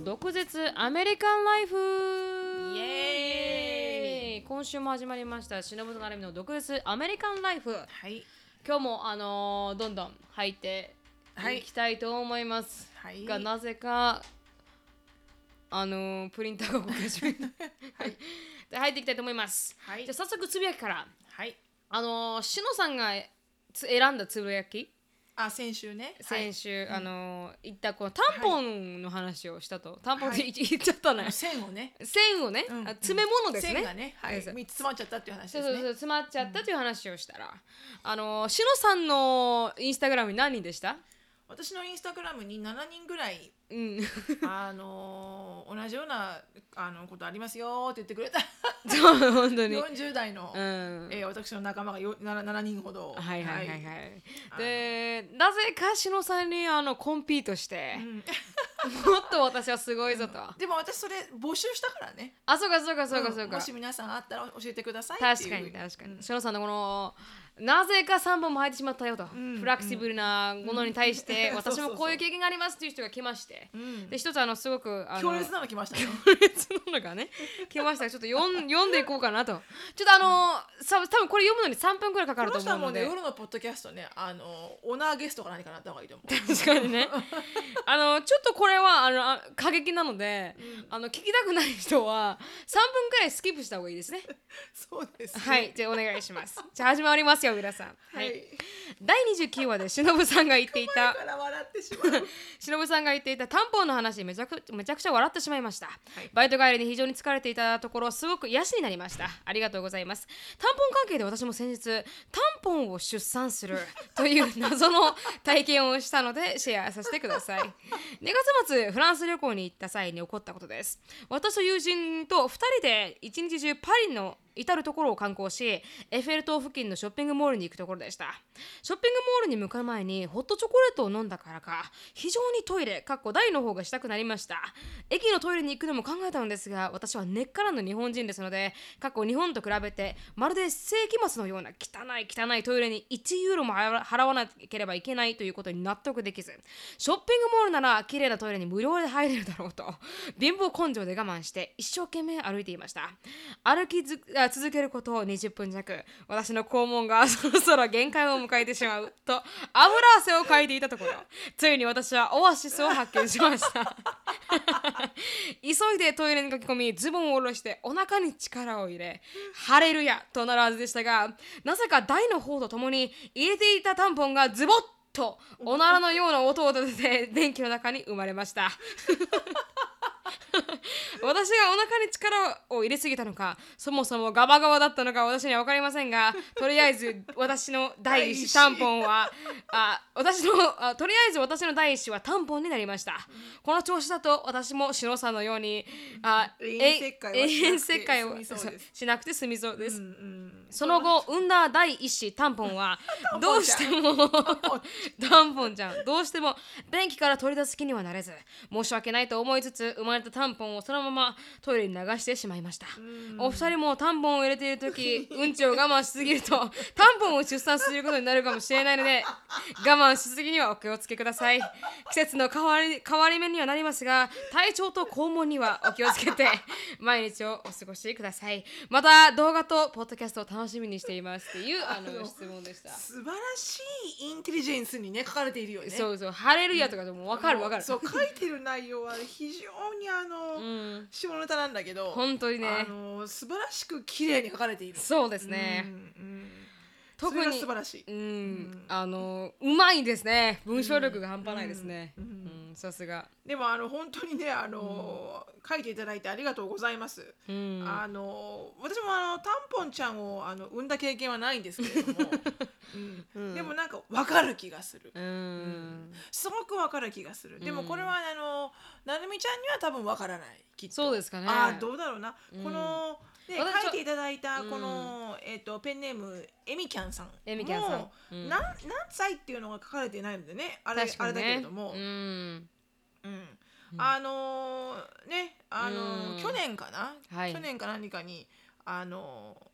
の毒舌アメリカンライフ。イエーイ。今週も始まりました。忍となるみの毒舌アメリカンライフ。はい。今日もあのーどんどん入っていきたいと思います、はい。がなぜかあのープリンターが動き始めたはい。で入っていきたいと思います、はい。じゃあ早速つぶやきから。はい。あのー、しのさんがつ選んだつぶやきあ先週ね。先週、あのー言ったこのタンポンの話をしたと、タンポンってはい。言っちゃったね、はい、線をね。線をね、うん。あ詰め物ですね。線がね。はい。詰まっちゃったっていう話そうそうそうですね詰まっちゃったという話をしたら、あのしのさんのインスタグラムに何人でした？私のインスタグラムに7人ぐらいうん。あのー同じようなあのことありますよって言ってくれた。本当に。うん40代の、えー私の仲間がよ 7, 7人ほど。はいはいはいはい、でなぜかしのさんにあのコンピートしてう、ん。もっと私はすごいぞと、でも私それ募集したからね。あそうかそうかそうかそうか、ん。もし皆さんあったら教えてください確かに確かに、しのさんのこのなぜか3本も入ってしまったよと、ん。フラキシブルなものに対して、うん。私そうそうそう。もこういう経験がありますっていう人が来まして、うん。で一つあのすごくあの強烈なの来ましたね。強烈なのがね来ました。ちょっと読ん読んでいこうかなと。ちょっとあのさ多分これ読むのに3分くらいかかるこの人はもうねと思うので夜のポッドキャストねあのオナーゲストか何かなった方がいいと思う。確かにね。あのちょっとこれはあのあ過激なので、あの聞きたくない人は3分くらいスキップした方がいいですね。そうです、ね、はい。じゃあお願いします。じゃあ始まりますよ皆さん。は、はい。い第29話でしのぶさんが言っていた。しのぶさんが言っていたタンポンの話めちゃくめちゃくちゃ笑ってしまいました、バイト帰りに非常に疲れていたところすごく癒しになりました。ありがとうございます。タンポン関係で私も先日タンポンを出産する という謎の体験をしたのでシェアさせてください。2月末フランス旅行に行った際に起こったことです。私と友人と2人で一日中パリの至る所を観光しエッフェル塔付近のショッピングモールに行くところでした。ショッピングモールに向かう前にホットチョコレートを飲んだからか非常にトイレかっこ大の方がしたくなりました。駅のトイレに行くのも考えたのですが私は根っからの日本人ですのでかっこ日本と比べてまるで世紀末のような汚い汚いトイレに1ユーロも払わなければいけないということに納得できずショッピングモールなら綺麗なトイレに無料で入れるだろうと貧乏根性で我慢して一生懸命歩いていました。歩き続けることを20分弱。私の肛門がそろそろ限界を迎えてしまうと油汗をかいていたところついに私はオアシスを発見しました 急いでトイレに駆け込みズボンを下ろしてお腹に力を入れ「ハレルヤ!」となるはずでしたがなぜか大の方とともに入れていたタンポンがズボッとおならのような音を立てて電気の中に生まれました 私がお腹に力を入れすぎたのかそもそもガバガバだったのか私には分かりませんがとりあえず私の第一子タンポンはあ私のあとりあえず私の第一子はタンポンになりました。この調子だと私もシノさんのようにあ永遠切開をしなくて済みそうです、うんうん。その後産んだ第一子タンポンはどうしてもタンポンちゃん。どうしても 便器から取り出す気にはなれず申し訳ないと思いつつ生まれたタンポンをそのままトイレに流してしまいました。お二人もタンポンを入れている時 うんちを我慢しすぎるとタンポンを出産することになるかもしれないので我慢しすぎにはお気をつけください。季節の変わり変わり目にはなりますが体調と肛門にはお気をつけて 毎日をお過ごしください。また動画とポッドキャストを楽しみにしていますっていうあの質問でした。素晴らしいインテリジェンスにね書かれているよね。そうそう「ハレルヤ」とかでも分かる分かる。そう書いてる内容は非常にあの、うん。下ネタなんだけど本当にね。あの素晴らしく綺麗に書かれている。そうですね、うんうん特それがに素晴らしい、うん、あのうまいですね。文章力が半端ないですね。ううんんさすが。でもあの本当にねあの、書いていただいてありがとうございます、うん。あの私もあのタンポンちゃんをあの産んだ経験はないんですけれども、うん。でもなんか分かる気がする、うん。すごく分かる気がする。でもこれはあのなるみちゃんには多分分からないきっと。そうですかね。ああどうだろうな、この、ね、私書いていただいたこの、えっ、とペンネームエミキャンさん。エミキャンさん。もうん。何歳っていうのが書かれてないのでねあれあれだけれども、うん。うん。あのーねあのーうん。去年かな、はい。去年か何かにあのー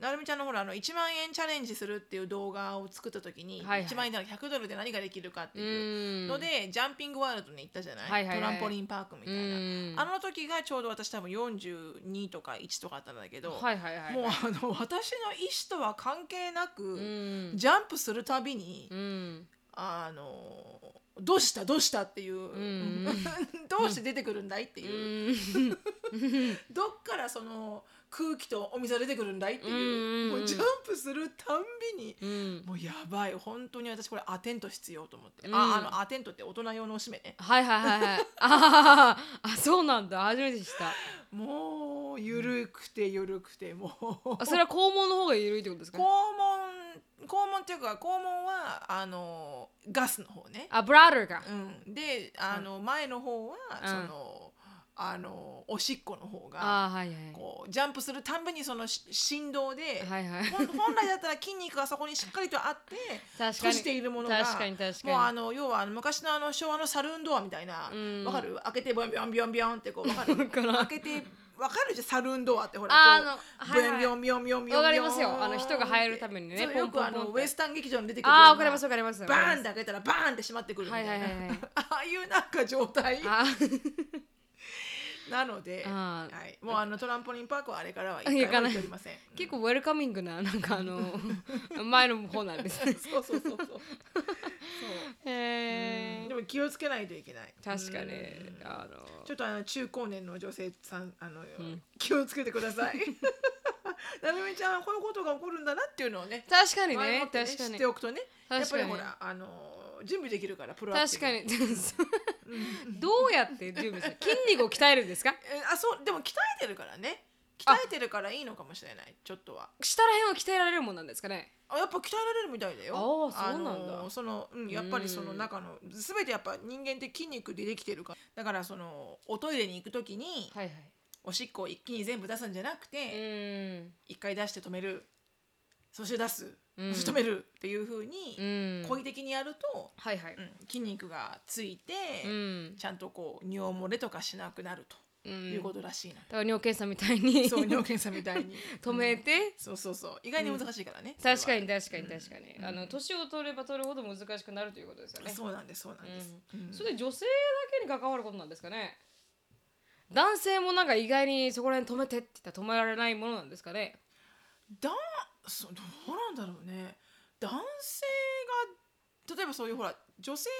なるみちゃんのほらあの1万円チャレンジするっていう動画を作った時に、はいはい。1万円なら100ドルで何ができるかってういうので、ジャンピングワールドに行ったじゃない,、はいはいはい。トランポリンパークみたいな、うん。あの時がちょうど私多分42とか1とかあったんだけど、はいはいはいもうあの私の意思とは関係なく、うん。ジャンプするたびに、うん。あのどうした？どうしたっていう、ん。どうして出てくるんだいっていう、うん。どっからその空気とお水が出てくるんだいっていう,、うんもうジャンプするたんびに、うん。もうやばい。本当に私これアテント必要と思って、うん。ああのアテントって大人用のおしめね。はいはいはいはい。あーあそうなんだ。初めて知った。もうゆるくてゆるくてもう。あそれは肛門の方が緩いってことですか？肛門肛門っていうか肛門はあのガスの方ね、あブラダーかうん、であの、前の方は、うん。そのあのおしっこの方があーはいはい。こうジャンプするたんびにそのし振動で、はいはい。ほん本来だったら筋肉がそこにしっかりとあって確かに。閉じているものが確かに確かに。もうあの要はあの昔のあの昭和のサルーンドアみたいなわ、うん。かる？開けてビョンビョンビョンビョンってこうわかる？からん。開けてわかるじゃん？サルーンドアってほらあーこうはいはい。ビョンビョンビョンビョンビョンわかりますよ。あの人が入るためにねそうよくあポンポンポンって。のウエスタン劇場に出てくるああわかりますわかります。バーンって開けたらバーンって閉まってくるみたいな、はいはいはいはい。ああいうなんか状態。あなので、はい、もうあのトランポリンパークはあれからは行かない。結構ウェルカミングななんかあの 前の方なんですね。そうそうそうそう。そうへえでも気をつけないといけない。確かに。うん。あの。ちょっとあの中高年の女性さんあの、気をつけてください。なるみちゃんはこういうことが起こるんだなっていうのをね。確かにね。確かに。知っておくとね。やっぱりほらあの準備できるからプロアクテ確かに。どうやって準備する？筋肉を鍛えるんですか？えあそうでも鍛えてるからね。あ鍛えてるからいいのかもしれない。ちょっとは。下ら辺を鍛えられるもんなんですかね？あやっぱ鍛えられるみたいだよ。ああそうなんだ。のその、うん、やっぱりその中の全てやっぱ人間って筋肉でできてるから。だからそのおトイレに行く時にはいはい。おしっこを一気に全部出すんじゃなくうてん。一、回出して止める。そして出す、止めるっていう風うにん。故意的にやると、はいはい。うん筋肉がついて、うん。ちゃんとこう尿漏れとかしなくなるとうん。いうことらしいな、だから尿検査みたいに そう尿検査みたいに。止めて。そうそうそう。意外に難しいからね、確かにに確かに確かに。あの年を取れば取るほど難しくなるということですよね。そうなんです。そうなんです、うん。それで女性だけに関わることなんですかね。男性もなんか意外にそこら辺止めてって言ったら止められないものなんですかね。だそうどうなんだろうね。男性が例えばそういうほら女性は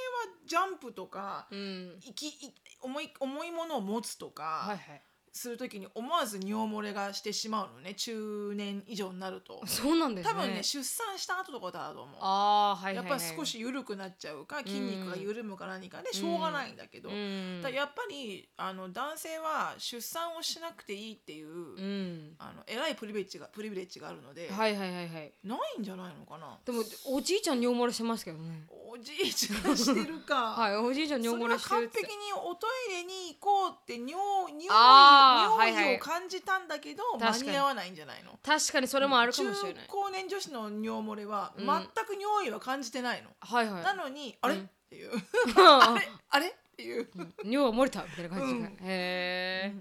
ジャンプとか、うん。いきい重い重いものを持つとか、はいはいするときに思わず尿漏れがしてしまうのね。中年以上になると。そうなんですね。多分ね出産した後とかだと思う。ああはいはい、やっはい、ぱり少し緩くなっちゃうか筋肉が緩むか何かでしょうがないんだけど、うん。だやっぱりあの男性は出産をしなくていいっていう、うん。あの偉いプリベッジがプリビレッジがあるので、はいはいはいはい。ないんじゃないのかな。でもおじいちゃん尿漏れしてますけどねおじいちゃんしてるか。はいおじいちゃんそ尿漏れしてるって。璧におトイレに行こうって尿尿意尿意を感じたんだけど、間確かに。に合わないんじゃないの？確かにそれもあるかもしれない。中高年女子の尿漏れはうん。全く尿意は感じてないの、はいはい。なのにあれ、うんっていう。あれ？あれ？っていう、尿が漏れたみたいな感じ。で、うん。へえ、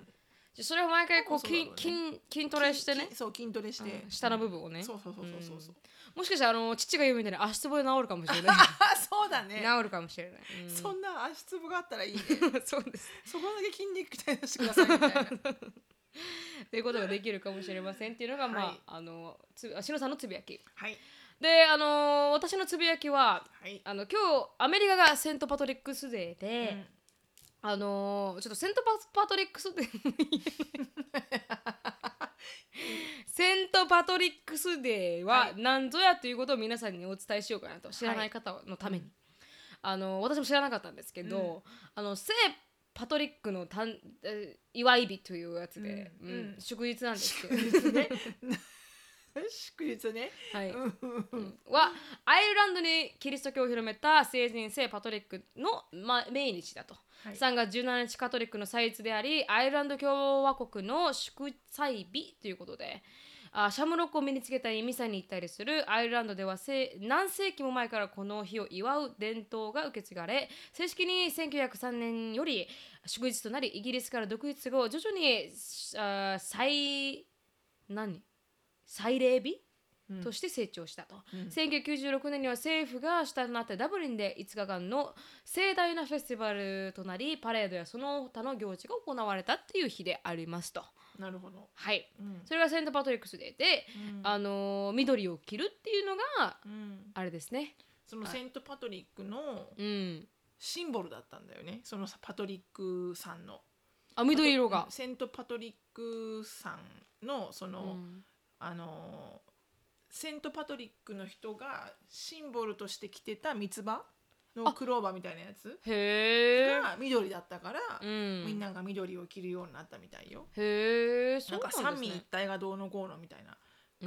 じゃあそれを毎回こう筋ね。筋筋トレしてね。きそう筋トレして、うん。下の部分をね。そうそうそうそうそう。そう、もしかしたらあの父が言うみたいに足つぼで治るかもしれない。あ そうだね。治るかもしれない、うん。そんな足つぼがあったらいいね。そうです。そこだけ筋肉鍛え出してくださいみたいな。っていうことができるかもしれませんっていうのが、まあはい。あのつあしのさんのつぶやき。はい。であの私のつぶやきははい。あの今日アメリカがセントパトリックスデーで、うん。あのーちょっとセントパパトリックスデーセントパトリックスデーははい。何ぞやということを皆さんにお伝えしようかなと知らない方のために、あの私も知らなかったんですけど、あの聖パトリックのたんえー祝い日というやつで、うん。んううん祝日なんですけど、ね 祝日ね。はい。うん。はアイルランドにキリスト教を広めた聖人聖パトリックの、ま、命日だと、はい。3月17日カトリックの祭日でありアイルランド共和国の祝祭日ということで。あシャムロックを身につけたりミサに行ったりするアイルランドではせ何世紀も前からこの日を祝う伝統が受け継がれ正式に1903年より祝日となりイギリスから独立後徐々にあ再何？祭礼日うん。として成長したと、うん。1996年には政府が主体となってダブリンで5日間の盛大なフェスティバルとなりパレードやその他の行事が行われたっていう日でありますと。なるほど。はい。うん。それがセント・パトリックスデーで、うん。あのー緑を着るっていうのがうん。あれですね。そのセント・パトリックのうん。シンボルだったんだよね。そのパトリックさんの。あ緑色が。うん、セント・パトリックさんのその、うんあのーセント・パトリックの人がシンボルとして着てた三つ葉のクローバーみたいなやつへえ、が緑だったから、うん、みんなが緑を着るようになったみたいよ。へえそなんかうなんですね。三位一体がどうのこうのみたいな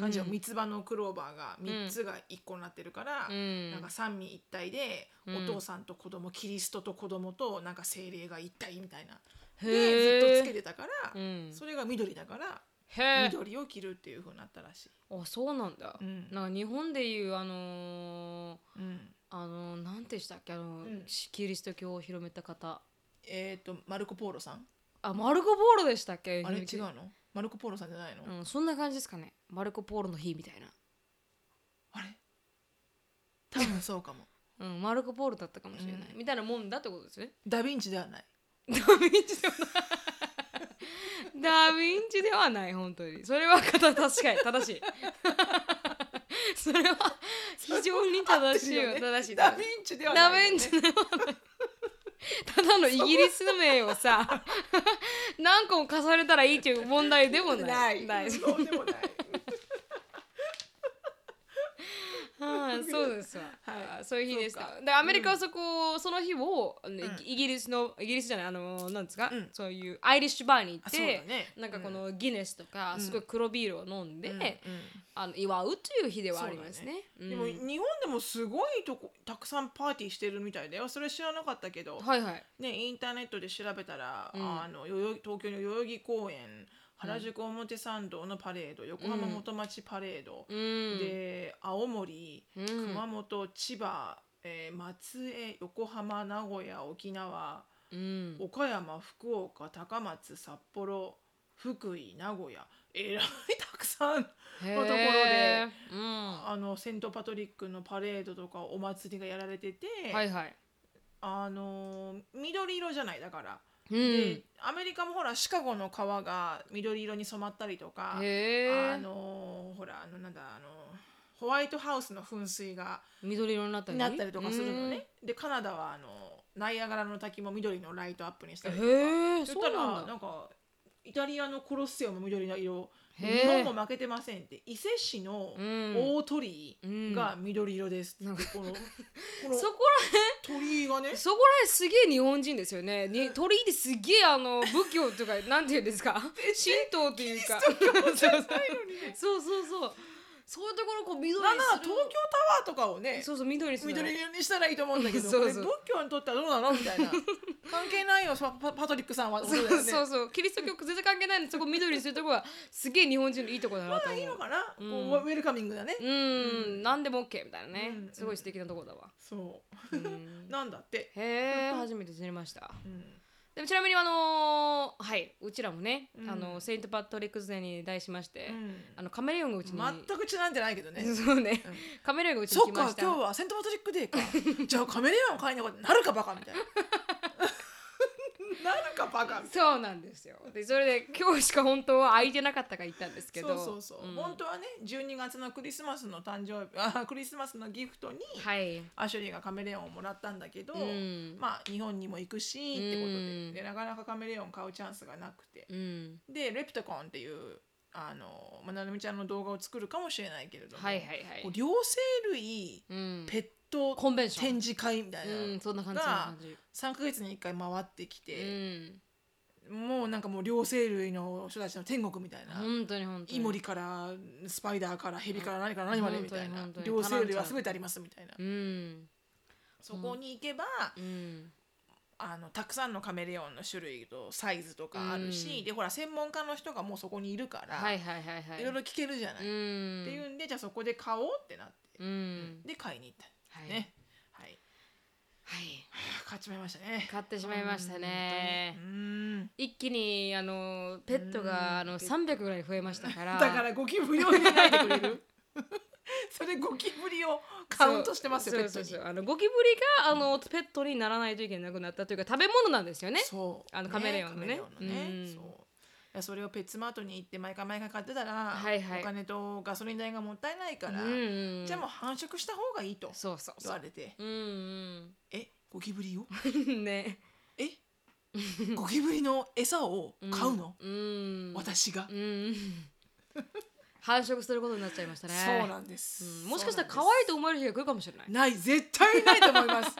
感じのうん。三つ葉のクローバーが三つが一個になってるから、うん。なんか三位一体で、うん。お父さんと子供キリストと子供となんか精霊が一体みたいな。へでずっとつけえてたから、うん。それが緑だからへえ。緑を着るっていう風になったらしい。あそうなんだ、うん。なんか日本でいうあのーうん、あのーなんてしたっけあの、ん。キリスト教を広めた方。えっ、とマルコ・ポーロさん？あマルコ・ポーロでしたっけ？あれ違うの？マルコ・ポーロさんじゃないの、うん、そんな感じですかね。マルコ・ポーロの日みたいな。あれ？多分そうかも。うん、マルコ・ポーロだったかもしれない、うん。みたいなもんだってことですね。ダ・ヴィンチではない。ダヴィンチではないダヴィンチではない本当に。それは確かに正しい。それは非常に正しいよ。ね。正しい。ダ・ヴィンチではダないよね、ヴィンチではない。ただのイギリス名をさ 何個も重ねたらいいっていう問題でもない。ない。そうでもないはい、そうですわ。はい。あそういう日でした。で、アメリカはそこ、その日を、イギリスの、イギリスじゃない、あの、なんですか、うん。そういうアイリッシュバーに行って、なんかこのギネスとか、うん。すごい黒ビールを飲んで、あの祝うという日ではありますね。うん。でも日本でもすごいとこたくさんパーティーしてるみたいだよ。それ知らなかったけど、はいはい。ね、インターネットで調べたら、うん。あの代々木東京の代々木公園原宿表参道のパレード横浜元町パレード、うん。で青森、うん熊本千葉、えー松江横浜名古屋沖縄うん。岡山福岡高松札幌福井名古屋えらい たくさんのところで、うん。あのセントパトリックのパレードとかお祭りがやられてて、はいはい。あのー緑色じゃないだから。うでん。アメリカもほらシカゴの川が緑色に染まったりとか。あのーほらあのなんだあのホワイトハウスの噴水が緑色になったりなったりとかするのね。でカナダはあのナイアガラの滝も緑のライトアップにしたうん。りとか。そした。らなんかイタリアのコロッセオも緑の色日本も負けてませんって。伊勢市のうん。大鳥居が緑色です。って、なんか。このこの そこ鳥居がね。ら、そこらへんすげえ日本人ですよね。に鳥居ですげえあの仏教とかなんていうんですか？神道というか。そうそうそう。そういうところこう緑になんなら東京タワーとかをねそうそう緑にする。の。緑色にしたらいいと思うんだけどそうそう。これ仏教にとってはどうなの？みたいな。関係ないよパパパトリックさんは。そうそう。そうキリスト教全然関係ないのにそこ緑にするとこはすげえ日本人のいいとこだなと思う。いいのかな、うん。こうウェルカミングだね、うん、なんでも OK みたいなね、うん。すごい素敵なとこだわ。そう。うん。なんだって、へえ初めて知りました。うんでもちなみにあのーはいうちらもね、うん。あのセイント・パットリックスデーに題しまして、うん。あのカメレオンがうちに、全くちなんじゃないけどね。そうね、うん。カメレオンがうちにそっ来ました。か今日はセントパトリックデーか。じゃあカメレオン買いに行こうなるかバカみたいななるかバカみたい。そうなんですよ。でそれで今日しか本当は空いてなかったから行ったんですけど。そうそうそう、ん。本当はね12月のクリスマスの誕生日 あクリスマスのギフトにはい。アシュリーがカメレオンをもらったんだけど、うん。まあ日本にも行くしってことで,、うん。でなかなかカメレオン買うチャンスがなくて、うん。でレプトコンっていうあの、まあ、なるみちゃんの動画を作るかもしれないけれども、はいはいはい。両生類うん。ペットコンベンション。展示会みたいな、うんそんな感じそんな感じ3ヶ月に1回回ってきうて、ん。もうなんかもう両生類の人たちの天国みたいな、本当に本当に。イモリからスパイダーからヘビから何から何までみたいな両生類は全てありますみたいな、うんそこに行けば、うん。あのたくさんのカメレオンの種類とサイズとかあるし、うん。でほら専門家の人がもうそこにいるから、はいはいはいはい。いろいろ聞けるじゃない、うっんていうんでじゃあそこで買おうってなって、うん。で買いに行った、はい。ねはい。はい買っちまいましたね。買ってしまいましたね。一気にあのペットがあの300ぐらい増えましたから。だからゴキブリを入れないでくれる？それゴキブリをカウントしてますよそうそうそう。あのゴキブリがあのペットにならないといけなくなったというか食べ物なんですよね。そう。あのカメレオンのね。ね。うん。そうそれをペッツマートに行って毎回毎回買ってたら、はいはい。お金とガソリン代がもったいないから、うんうんじゃあもう繁殖した方がいいとそうそうそう言われてうんう。んえゴキブリを？ね。え？ゴキブリの餌を買うの、うん。私が、うん。繁殖することになっちゃいましたね。そうなんです、うん。もしかしたら可愛いと思える日が来るかもしれない。ない。絶対ないと思います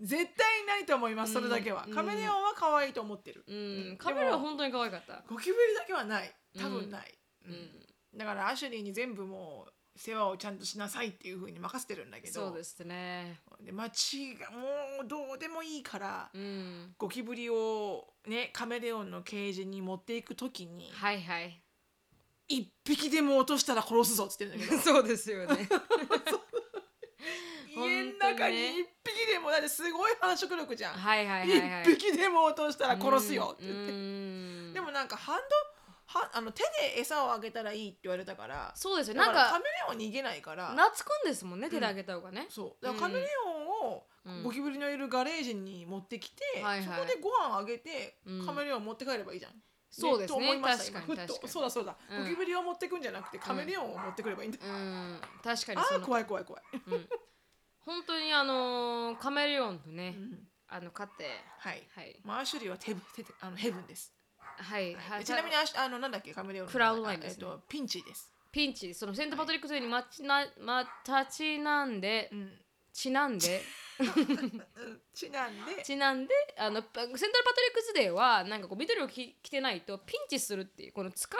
絶対ないと思いますそれだけは、うん。カメレオンは可愛いと思ってる、うん。カメラは本当に可愛かった。ゴキブリだけはない。多分ない、うん。うん。だからアシュリーに全部もう世話をちゃんとしなさいっていうふうに任せてるんだけど。そうですね。で街がもうどうでもいいから、うん。ゴキブリをねカメレオンのケージに持っていく時にはいはい。一匹でも落としたら殺すぞっつってるんだけど。そうですよね 中に一匹でもだってすごい繁殖力じゃん、はいはいはいはい。一匹でも落としたら殺すよって言って、うん。でもなんかハンドはあの手で餌をあげたらいいって言われたからそうですよ。なんかメレオン逃げないから。懐くんですもんね手であげた方がね。そう。だからカメレオンをうんゴキブリのいるガレージに持ってきて、はいはいそこでご飯あげて、うん。カメレオン持って帰ればいいじゃん。そうですね。と思いました今。ふっと確かに。確かにそうだそうだ、うん。ゴキブリを持ってくんじゃなくてカメレオンを持ってくればいいんだ、うん。確かにあ怖い怖い怖い、うん本当にあのーカメレオンとねうん。あの飼ってはい、はい。まあ、アシュリーはテブテブあのヘブンです、はい。はい。ちなみにあしあのなんだっけ？カメレオンのクラウドラインですね。あえっとピンチです、ピンチ。そのセントパトリックスデーにまちなまたちなんでうん、ちなんでうん ちなんで。ちなんであのパセントルパトリックスデーはなんかこう緑を着着てないとピンチするっていうこのつか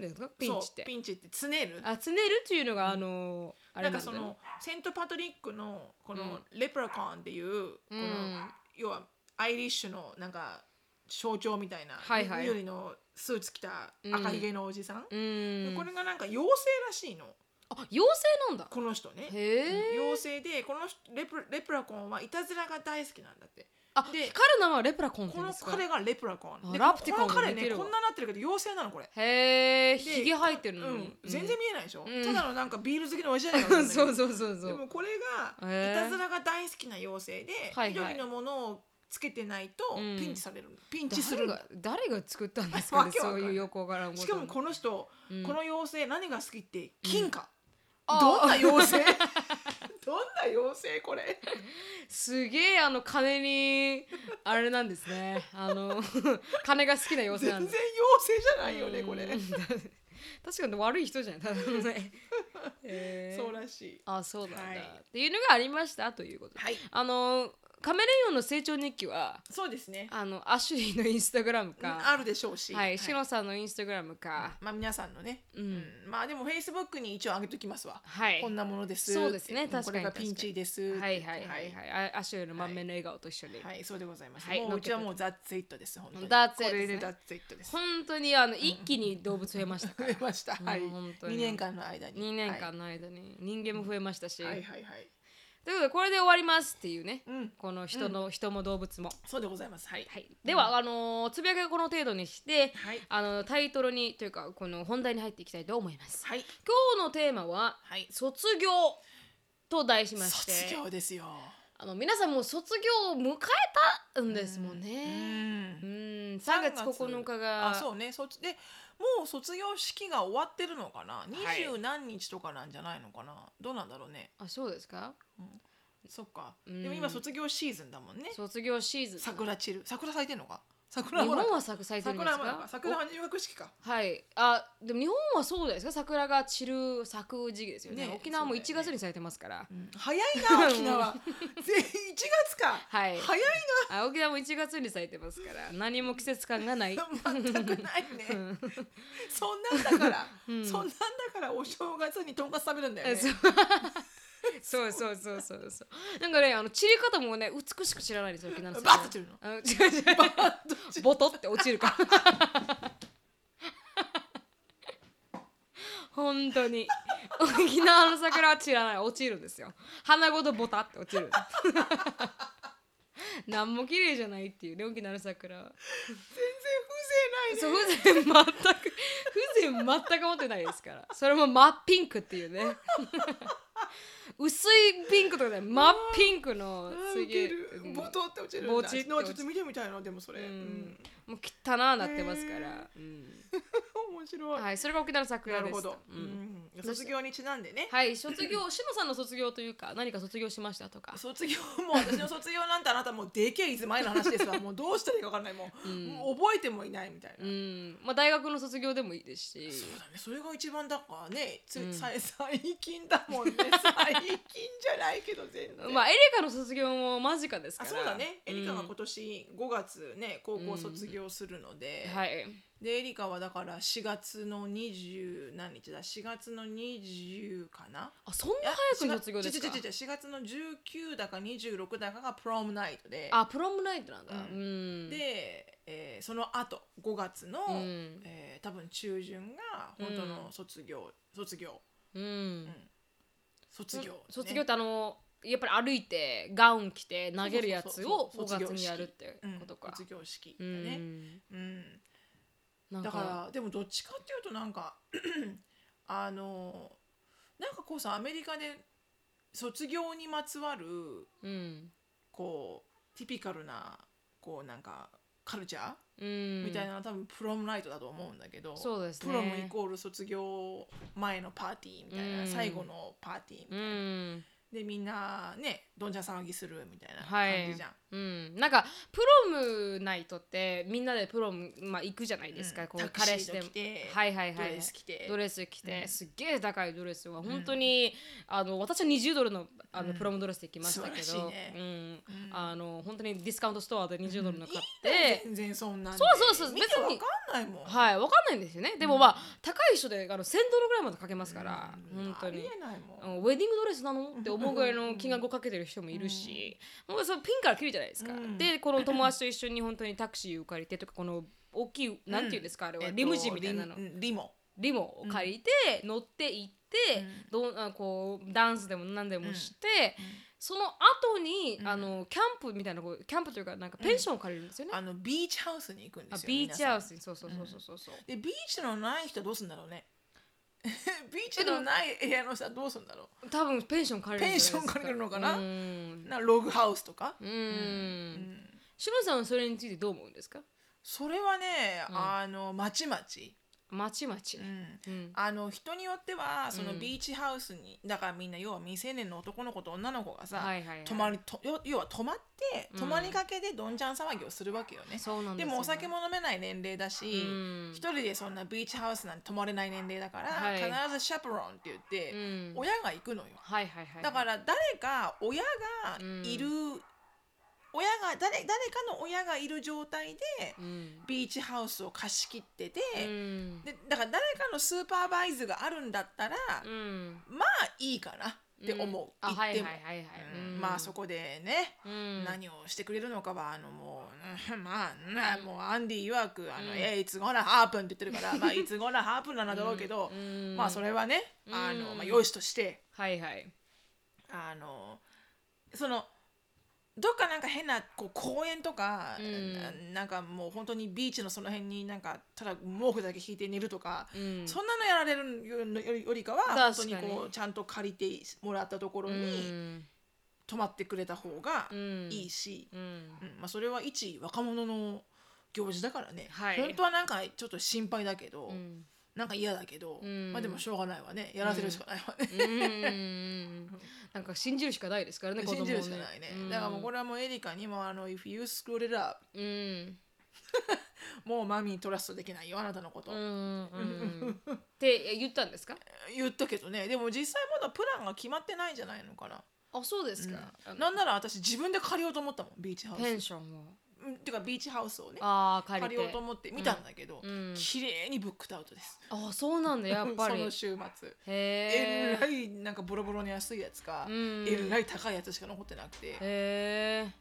ですか？ピンチっそうて。ピンチってつねる。あつねるっていうのがあのーあれなんかそのセントパトリックのこのレプラコンっていう、このうん。要はアイリッシュのなんか象徴みたいな、はいはい。緑のスーツ着た赤ひげのおじさん、うん。これがなんか妖精らしいの。あ妖精なんだ。この人ね。へえ妖精でこの人レプレプラコンはいたずらが大好きなんだってあで光る名前はレプラコンってこの言うんですか？彼がレプラコン。ラプティコンこの彼似てるわ。ねこんななってるけど妖精なのこれ。へえでひげ生えてるのに。うん、全然見えないでしょ、うん。ただのなんかビール好きのおじさんやうん そうそうそうそう。でもこれがへー。いたずらが大好きな妖精で、はいはい。緑のものをつけてないとうん。ピンチされる、ピンチする。誰んだが誰が作ったんですかわねけわかんない。そういう横からしかもこの人、うん。この妖精何が好きって金貨、どんな妖精？どんな妖精これ。すげえあの金にあれなんですね。あの 金が好きな妖精なん全然です妖精じゃないよねこれ、うん。確かに悪い人じゃん。ただのね。へ ーそうらしい。あそうなんだ、はい。っていうのがありましたということで。はい。あのカメレオンの成長日記はそうですね。あのアシュリーのインスタグラムか、あるでしょうし。はい、シノさんのインスタグラムか、まあ皆さんのね、うん。うん。まあでもフェイスブックに一応上げときますわ、はい。こんなものです。そうですね確かにこれがピンチです。はいはいはいはい、あアシュリーの満面の笑顔と一緒に、はい、そうでございます。はいもううちはもうザッツイットです。本当に。That's it これですね。でザッツイットです。本当にあの一気に動物増えましたから。増えました。はい。うん本当に。二年間の間に。2年間の間に。人間も増えましたし、はい。はいはいはい。ということでこれで終わりますっていうね、うん。この人の、人も動物も、そうでございます。はい。はい、では、あのーつぶやきはこの程度にして、はいあのタイトルにというかこの本題に入っていきたいと思います、はい。今日のテーマははい。卒業と題しまして卒業ですよ。あの皆さんもう卒業を迎えたんですもんうね。んう。ん、3月9日があ、そうね。そっちで。もう卒業式が終わってるのかな？二はい十何日とかなんじゃないのかな？どうなんだろうね。あそうですか？そっか。うんでも今卒業シーズンだもんね。卒業シーズン桜散る。桜咲いてんのか？日桜本まだは咲く咲いてるんですか？桜は入学式か。はい。あでも日本はそうですか？桜が散る咲く時期ですよね。ね沖縄も1そうだよね月に咲いてますから、うん。早いな沖縄。ぜ一月か。はい。早いあ沖縄も1月に咲いてますから。何も季節感がない。な。全くないね。そんなんだから、そんなんだからお正月にとんかつ食べるんだよね。そう。そうそうそうそうそう。なんかねあの散り方もね美しく散らないんですよ。沖縄のバッと散るの？あの違う違うボトって落ちる。か。ら 本当に。沖縄の桜は散らない。落ちるんですよ。花ごとボタって落ちる。何も綺麗じゃないっていうね沖縄の桜は。全然そう風情ないね。風情全く風情全く持ってないですから。それも真っピンクっていうね薄いピンクとかで真っピンクのすげえボトって落ちるんだ。ちょっと見てみたいなでもそれ、ううんんもう汚ななってますから、うん。面白い、はいそれが沖縄の桜でしたなるほど、ううんん。卒業にちなんでね、はい卒業 しのさんの卒業というか何か卒業しましたとか。卒業もう私の卒業なんてあなたもうデケイズ前の話ですわ。もうどうしたらいいか分かんない。もう,、もう覚えてもいないみたいな、うん。まあ大学の卒業でもいいですし。そうだね。それが一番だからねつ、うん。さ最近だもんね。最近じゃないけど全然。まあエリカの卒業も間近ですから。あそうだね。エリカがうん今年5月ね高校卒業するので、はい。でエリカはだから4月の20何日だ。4月の20かな？あそんな早くに卒業ですか？違う違う違う4月の19だか26だかがプロムナイトで。あプロムナイトなんだ。ううん。で、えーその後5月の、うん。えー多分中旬が本当の卒業、卒業。うん。卒業、ね。卒業ってあのやっぱり歩いてガウン着て投げるやつを5そうそうそう。月にやるってことか。うん、卒業式だうね、ん。うん。だからでもどっちかっていうとなんか あのなんかこうさアメリカで卒業にまつわるうん。こうティピカルなこうなんかカルチャー、うん。みたいな多分プロムナイトだと思うんだけど、そうですね。プロムイコール卒業前のパーティーみたいな、うん。最後のパーティーみたういな、んでみんなねどんちゃん騒ぎするみたいなはい。感じじゃん、うん、なんかプロムナイトってみんなでプロム、まあ、行くじゃないですか、こううんタクシー彼氏で着てはいはいはいドレス着て。ドレス着て、うんすっげえ高いドレスは本当に、あの私は20ドルのあの、うん。プロムドレスで行きましたけど、ね。うん。うん。あの本当にディスカウントストアで20ドルの買って、全然そんなそうそうそう。別に。わかんないもん。はいわかんないんですよね。でもまあ、高い人であの1000ドルぐらいまでかけますから、うん。本当に。あり。えないもん。うん。ウェディングドレスなの？って思うぐらいの金額をかけてる人もいるし、もうそのピンから切るじゃないですか、うん。でこの友達と一緒に本当にタクシーを借りてとかこの大きいなんていうんですか、あれはえっとリムジンみたいなの、リリモ。リモを借りて、乗って行って、どうあこうダンスでも何でもして、その後に、あのキャンプみたいなこうキャンプというかなんかペンションを借りるんですよね、あのビーチハウスに行くんであすよビーチハウススにそうそうそうそうそう。でビーチのない人どうすんだろうね ビーチのないエリアの人はどうすんだろ多分ペンション借りるペンション借りるのかな？うん。うなログハウスとか、うん、うん。シロさんはそれについてどう思うんですか？それはね、あのまちまち、まちまち、うん。うん。あの人によってはそのうんビーチハウスに、だからみんな要は未成年の男の子と女の子がさ、はいはいはい。泊まりと要要は泊まってうん。泊まりがけでどんちゃん騒ぎをするわけよね、そうなんですよでもお酒も飲めない年齢だし、うん。一人でそんなビーチハウスなんて泊まれない年齢だから、はい。必ずシャプロンって言って、うん。親が行くのよ。はいはいはいだから誰か親がいる、親が誰誰かの親がいる状態でうん。ビーチハウスを貸し切ってて、うん。でだから誰かのスーパーバイズがあるんだったら、うん。まあいいかなって思う、うんあ行っても、はいはいはいはい。うん。うんまあそこでね、うん。何をしてくれるのかはあのもう、うん まあ、ねもうアンディ曰く「あのうんえいつごなハープン」って言ってるから、まあいつごなハープンなんだろうけど、うん。まあそれはねあの、うん。まあ、よしとしてはいはい。あのそのどっかなんか変なこう公園とか、うん。ななんかもう本当にビーチのその辺になんかただ毛布だけ引いて寝るとか、うん。そんなのやられるよりかは本当にこうちゃんと借りてもらったところうにん泊まってくれた方がうん。いいし、うん。うん。まあ、それは一若者の行事だからね、はい。本当はなんかちょっと心配だけど、うんなんか嫌だけど、うん。まあでもしょうがないわね。やらせるしかないわね、うん。なんか信じるしかないですからね 信じるしかないね、だからもうこれはもうエリカにもあの「If you screwed it up うん」もうマミートラストできないよあなたのこと、うんうん って言ったんですか？言ったけどね。でも実際まだプランが決まってないんじゃないのかな、あそうですか。あのなんなら私自分で借りようと思ったもんビーチハウペンスションをうんてかビーチハウスをね借りて。借りようと思って見たんだけど、うん。綺麗にブックアウトです。あそうなんだ。やっぱり。その週末。へええらいなんかボロボロに安いやつか、うん。えらい高いやつしか残ってなくて、だかへえ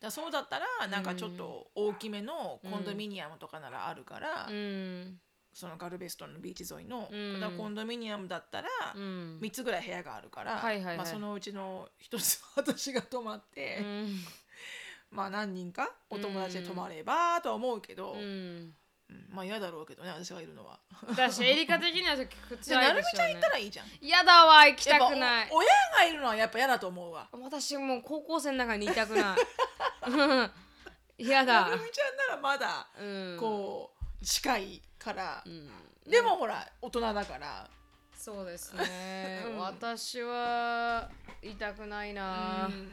らそうだったらなんかちょっと大きめのコンドミニアムとかならあるから、うん。そのガルベストンのビーチ沿いの、うん。だからコンドミニアムだったら、うん。3つぐらい部屋があるから、はいはいはい。まあ、そのうちの1つ私が泊まって、うんまあ何人かお友達で泊まればとは思うけど、うん。うんまあ嫌だろうけどね私がいるのは。私エリカ的にはちょっときつじゃあないるみちゃん行ったらいいじゃん。嫌だわ行きたやっぱくないお親がいるのはやっぱ嫌だと思うわ。私もう高校生の中にいたくない。うん嫌 なだるみちゃんならまだうん。こう近いから。う、ん。でもほら大人だから。そうですね、うん。私は痛くないな、うん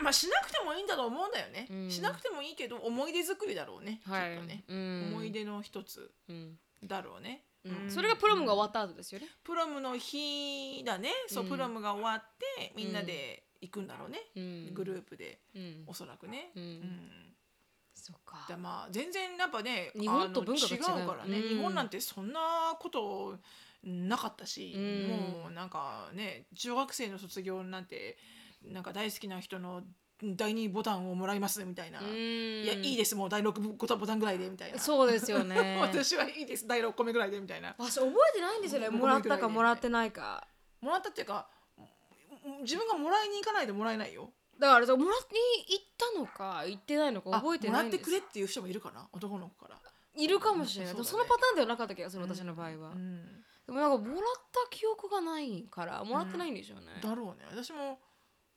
まあしなくてもいいんだと思うんだよね、うん。しなくてもいいけど思い出作りだろうね、はい。きっとね、うん。思い出の一つうん。だろうね、うん。うん。それがプロムが終わった後ですよね、プロムの日だね。そう、うん。プロムが終わってみんなで行くんだろうね、うん。グループで。うん。おそらくね、うん。うん。そっか。でまあ全然やっぱね日本と文化が違うあの違うからね、うん。日本なんてそんなことなかったし、うん。もうなんかね中学生の卒業なんてなんか大好きな人の第2ボタンをもらいますみたいな、うん。いやいいですもう第6ボタンボタンぐらいでみたいな。そうですよね。私はいいです。第6個目ぐらいでみたいな。私覚えてないんですよね。もらったかもらってない。か。もらったっていうか自分がもらいに行かないともらえないよ。だからもらって行ったのか行ってないのか覚えてないんです。あもらってくれっていう人もいるかな？男の子から、いるかもしれない、そね。そのパターンではなかった気がする私の場合は、うん。でもなんかもらった記憶がないからもらってないんでしょうね、だろうね。私も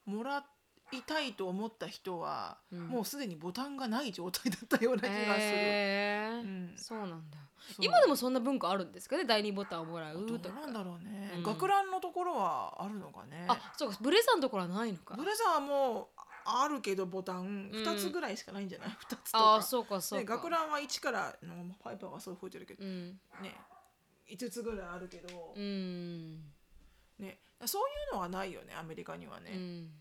もらいたいと思った人は、うん。もうすでにボタンがない状態だったような気がする、へー。うん。そうなんだ。今でもそんな文化あるんですかね？第二ボタンをもらうどうとかなんだろうね、うん。学ランのところはあるのかね。あそうか。ブレザーのところはないのか。ブレザーもあるけどボタンうん。2つぐらいしかないんじゃない、2つとか。あそうかそうね、か学ランは1からのパイパーはそう吹いてるけど、うん。ね5つぐらいあるけど、うん。ね、そういうのはないよねアメリカにはね、うん。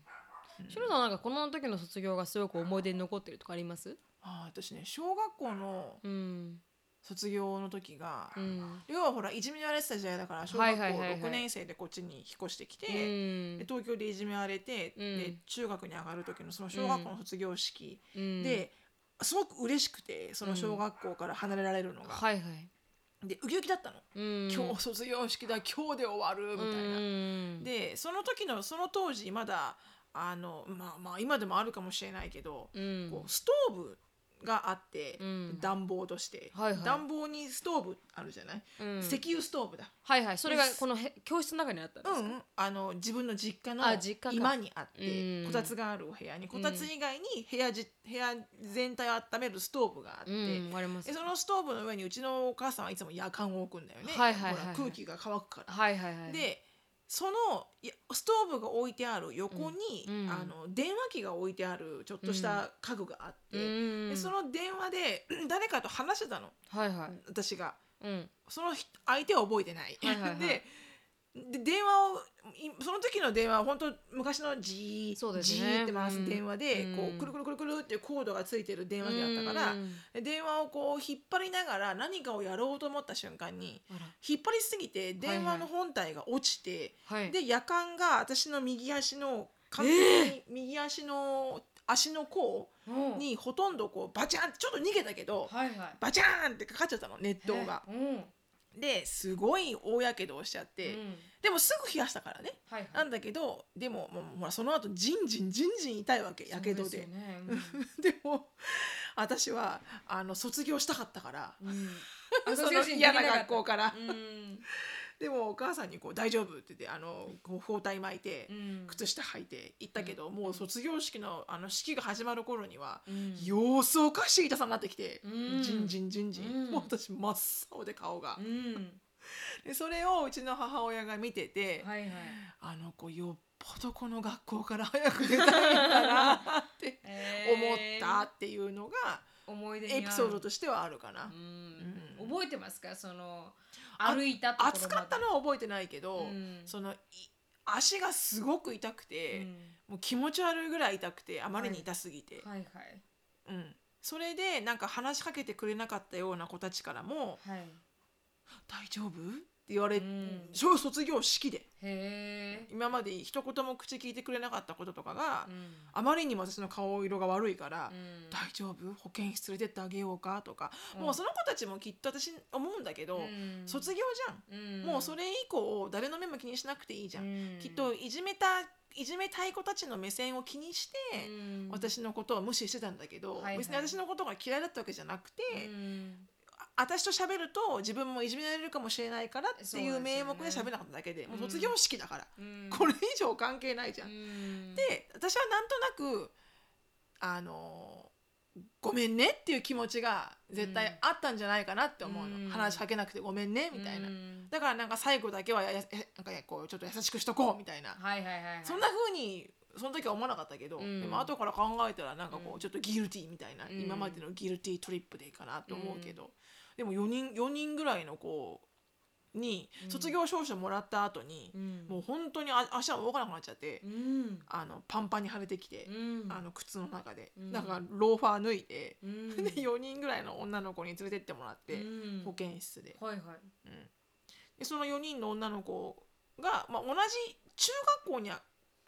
うん。シロさんなんかこの時の卒業がすごく思い出に残ってるとかあります？あ私ね小学校のうん。卒業の時が、うん。要はほらいじめられてた時代だから小は学校いはいはい。はい6年生でこっちに引っ越してきて、うん。で東京でいじめられて、うん。で中学に上がる時のその小学校の卒業式うん。ですごく嬉しくてその小学校から離れられるのが、はいはいでウキウキだったの、うん。今日卒業式だ今日で終わるみたいな。うん。でその時のその当時まだあのまあまあ今でもあるかもしれないけど、うん。こうストーブがあって、うん。暖房として、はいはい。暖房にストーブあるじゃない、うん。石油ストーブだ。はいはい。それがこのへ教室の中にあったんですか？うん、あの自分の実家の今にあってうん。こたつがあるお部屋にこたつ以外に部屋じ部屋全体を温めるストーブがあって、うんそのストーブの上にうちのお母さんはいつも夜間を置くんだよね、はいはいはいはい。空気が乾くから。はいはいはい。でそのいやストーブが置いてある横に、うん。うん。あの電話機が置いてあるちょっとした家具があって、うん。でその電話で 誰かと話してたの。はいはい。私が。うん。その人相手は覚えてない。はいはいはい。でで電話をいその時の電話は本当昔のジー、そうですジねーって回す電話で、うん。こうくるくるくるくるっていうコードがついてる電話機だったから、うん。で電話をこう引っ張りながら何かをやろうと思った瞬間に引っ張りすぎて電話の本体が落ちて、はいで夜間が私の右足の完璧に右足の足の甲うん。にほとんどこうバチャンってちょっと逃げたけど、はいはい。バチャーンってかかっちゃったの熱湯が。うんですごい大やけどをしちゃって、うん。でもすぐ冷やしたからね。はいはい。なんだけどでももうほらその後じんじんじんじん痛いわけやけどで。ね。うん。でも私はあの卒業したかったから。うん。嫌な学校から、うんでもお母さんにこう「大丈夫」って言ってあのこう包帯巻いて、うん。靴下履いて行ったけど、もう卒業式のあの式が始まる頃には、うん。様子おかしい痛さになってきて、うん。じんじんじんじん、うん。もう私真っ青で顔が。う、ん。でそれをうちの母親が見てて、はいはい。あの子よっぽどこの学校から早く出たいんだなって思ったっていうのが思い出にエピソードとしてはあるかな。う。ん。うん。覚えてますか？そのあ歩いたところまで。暑かったのは覚えてないけど、うん。そのい足がすごく痛くて、うん。もう気持ち悪いぐらい痛くてあまりに痛すぎて、はいはい。うん、それでなんか話しかけてくれなかったような子たちからもはい「大丈夫?」って言われ、うん。小卒業式で。今まで一言も口聞いてくれなかったこととかが、うん。あまりにも私の顔色が悪いから、うん。大丈夫？保健室連れてってあげようか？とか、うん。もうその子たちもきっと私思うんだけど、うん。卒業じゃん、うん。もうそれ以降誰の目も気にしなくていいじゃん、うん。きっといじめたいじめたい子たちの目線を気にして、うん。私のことを無視してたんだけど、はいはい。別に私のことが嫌いだったわけじゃなくて、私と喋ると自分もいじめられるかもしれないからっていう名目で喋らなかっただけで、もううん卒業式だから、うん。これ以上関係ないじゃん。うん。で私はなんとなくあのごめんねっていう気持ちが絶対あったんじゃないかなって思うの、うん。話しかけなくてごめんねみたいな、うん。だからなんか最後だけはやややなんかねこうちょっと優しくしとこうみたいな、はいはいはいはい。そんな風にその時は思わなかったけど、うん。でも後から考えたらなんかこうちょっとギルティーみたいな、うん。今までのギルティートリップでいいかなと思うけど、でも4人4人ぐらいの子にうん。卒業証書もらった後に、うん。もう本当にあ足が動かなくなっちゃって、うん。あのパンパンに腫れてきて、うん。あの靴の中で、うん。だからローファー脱いで、うん。で4人ぐらいの女の子に連れてってもらって、うん。保健室で。はいはい。うん。でその4人の女の子が、まあ、同じ中学校に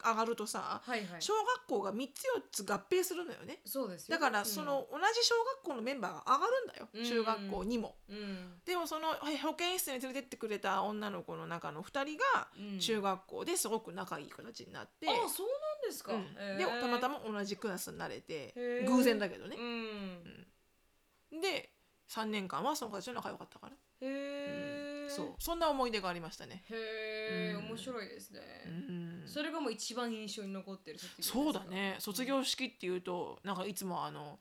上がるとさはいはい。小学校が3つ4つ合併するのよね。そうですよ。だからその同じ小学校のメンバーが上がるんだよ、うん。中学校にも。うん。でもそのはい保健室に連れてってくれた女の子の中の2人がうん。中学校ですごく仲いい形になって、あそうなんですか。うん。でたまたまま同じクラスになれて偶然だけどね。う、ん。で3年間はその子たちと仲良かったから、へえそう。そんな思い出がありましたね、へえうん。面白いですね。うん。それがもう一番印象に残ってるそうだね。卒業式っていうとなんかいつもあの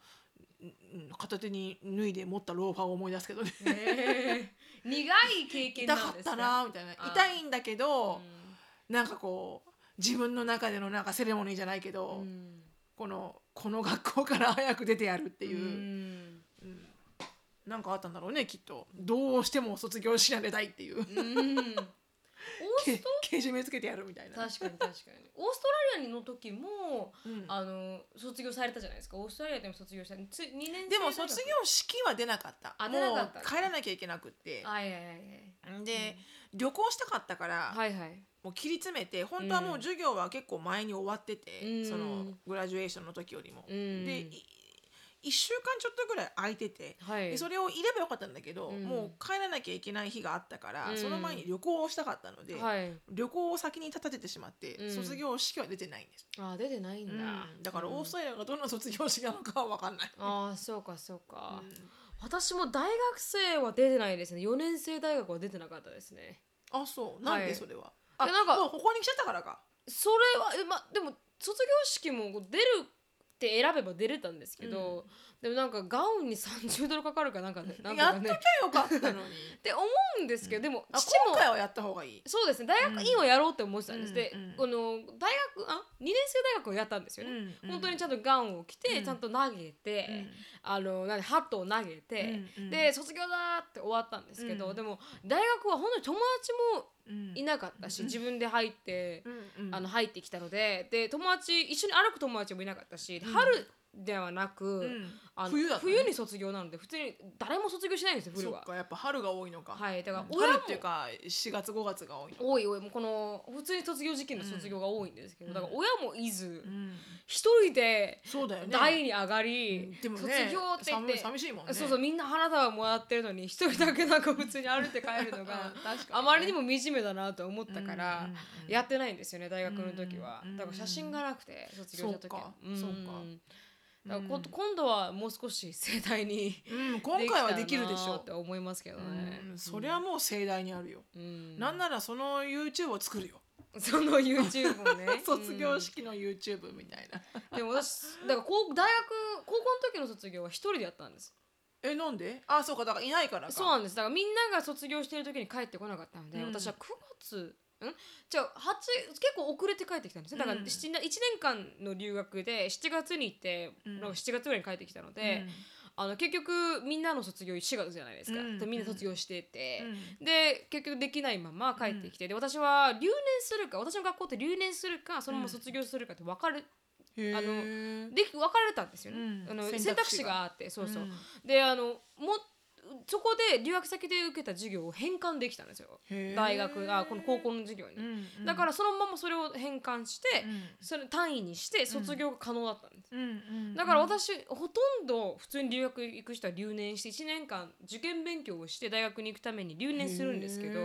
うん片手に脱いで持ったローファーを思い出すけどね。苦い経験痛かっなんですか？たなみたいな。痛いんだけどうなんかこう自分の中でのなんかセレモニーじゃないけど、ん。このこの学校から早く出てやるっていう、うん。うんなんかあったんだろうねきっと。どうしても卒業しな出たいっていう。うん。オーけスけじめつけてやるみたいな、確かに確かに。オーストラリアの時もうん。あの卒業されたじゃないですか。オーストラリアでも卒業した。つ2年生でも卒業式は出なかった。あ出なかったもう帰らなきゃいけなくって。はいはいはいで、旅行したかったから、はいはい。もう切り詰めて本当はもう授業は結構前に終わってて、うん。そのグラジュエーションの時よりも。うん。でい1週間ちょっとぐらい空いてて、はい。でそれをいればよかったんだけど、うん。もう帰らなきゃいけない日があったから、うん。その前に旅行をしたかったので、はい。旅行を先に立ててしまって、うん。卒業式は出てないんです、あ出てないんだ、うん。だからうん。オーストラリアがどんな卒業式なのかは分かんない。ああそうかそうか、うん。私も大学生は出てないですね。4年生大学は出てなかったですね。あそう。なんはい。でそれは、あいやなんかここに来ちゃったからか。それはえまでも卒業式も出るって選べば出れたんですけど、でもなんかガウンに30ドルかかるかなんかね なんとやっときゃよかったのに。て思うんですけど、でもあ父も今回はやった方がいい。そうですね。大学院をやろうって思ってたんです、うん。で、うんこの大学あ2年生大学をやったんですよね、本当にちゃんとガウンを着て、うん。ちゃんと投げて、あのなんでハットを投げて、で卒業だって終わったんですけど、うん。でも大学は本当に友達もいななかったし、自分で入って、うんあの入ってきたのでで友達一緒に歩く友達もいなかったし、ん。春ではなく、うん。あの冬だったね。冬に卒業なので普通に誰も卒業しないんですよ冬は。そっかやっぱ春が多いのか。はいだからうん。親も春っていうか4月5月が多いの。多い多いもうこの普通に卒業時期の卒業が多いんですけど、うん。だから親もいずうん。一人でそうだよね。台に上がり、でもね卒業って言って寂しいもんね。そうそうみんな花束もらってるのに一人だけなんか 普通に歩いて帰るのうんが 確かあまりにも惨めだなと思ったから、やってないんですよね大学の時は、うんだから写真がなくて卒業した時は。そうかそうかだからこ今度はもう少し盛大にうん 今回はできるでしょって思いますけどね、うんそれはもう盛大にあるよ。うんなんならその YouTube を作るよ。その YouTube もね 卒業式の YouTube みたいな。うんでも私だから高大学高校の時の卒業は一人でやったんですえなんで？あそうかだからいないからか。そうなんですだからみんなが卒業してる時に帰ってこなかったので、うん私は9月ん？じゃあ8結構遅れて帰ってきたんですね。だからうん 1, 年間の留学で7月に行って、うん。なんか7月ぐらいに帰ってきたので、あの結局みんなの卒業4月じゃないですか、うん。でみんな卒業してて、うん。で結局できないまま帰ってきて、で私は留年するか私の学校って留年するかそのまま卒業するかって分かる、あので分かれたんですよね、うん。あの選択肢があってそうそう、うん。であのもそこで留学先で受けた授業を返還できたんですよ。大学あこの高校の授業に、うんうん。だからそのままそれを返還して、うんそれ単位にして卒業が可能だったんです、うんうんだから私ほとんど普通に留学行く人は留年して1年間受験勉強をして大学に行くために留年するんですけど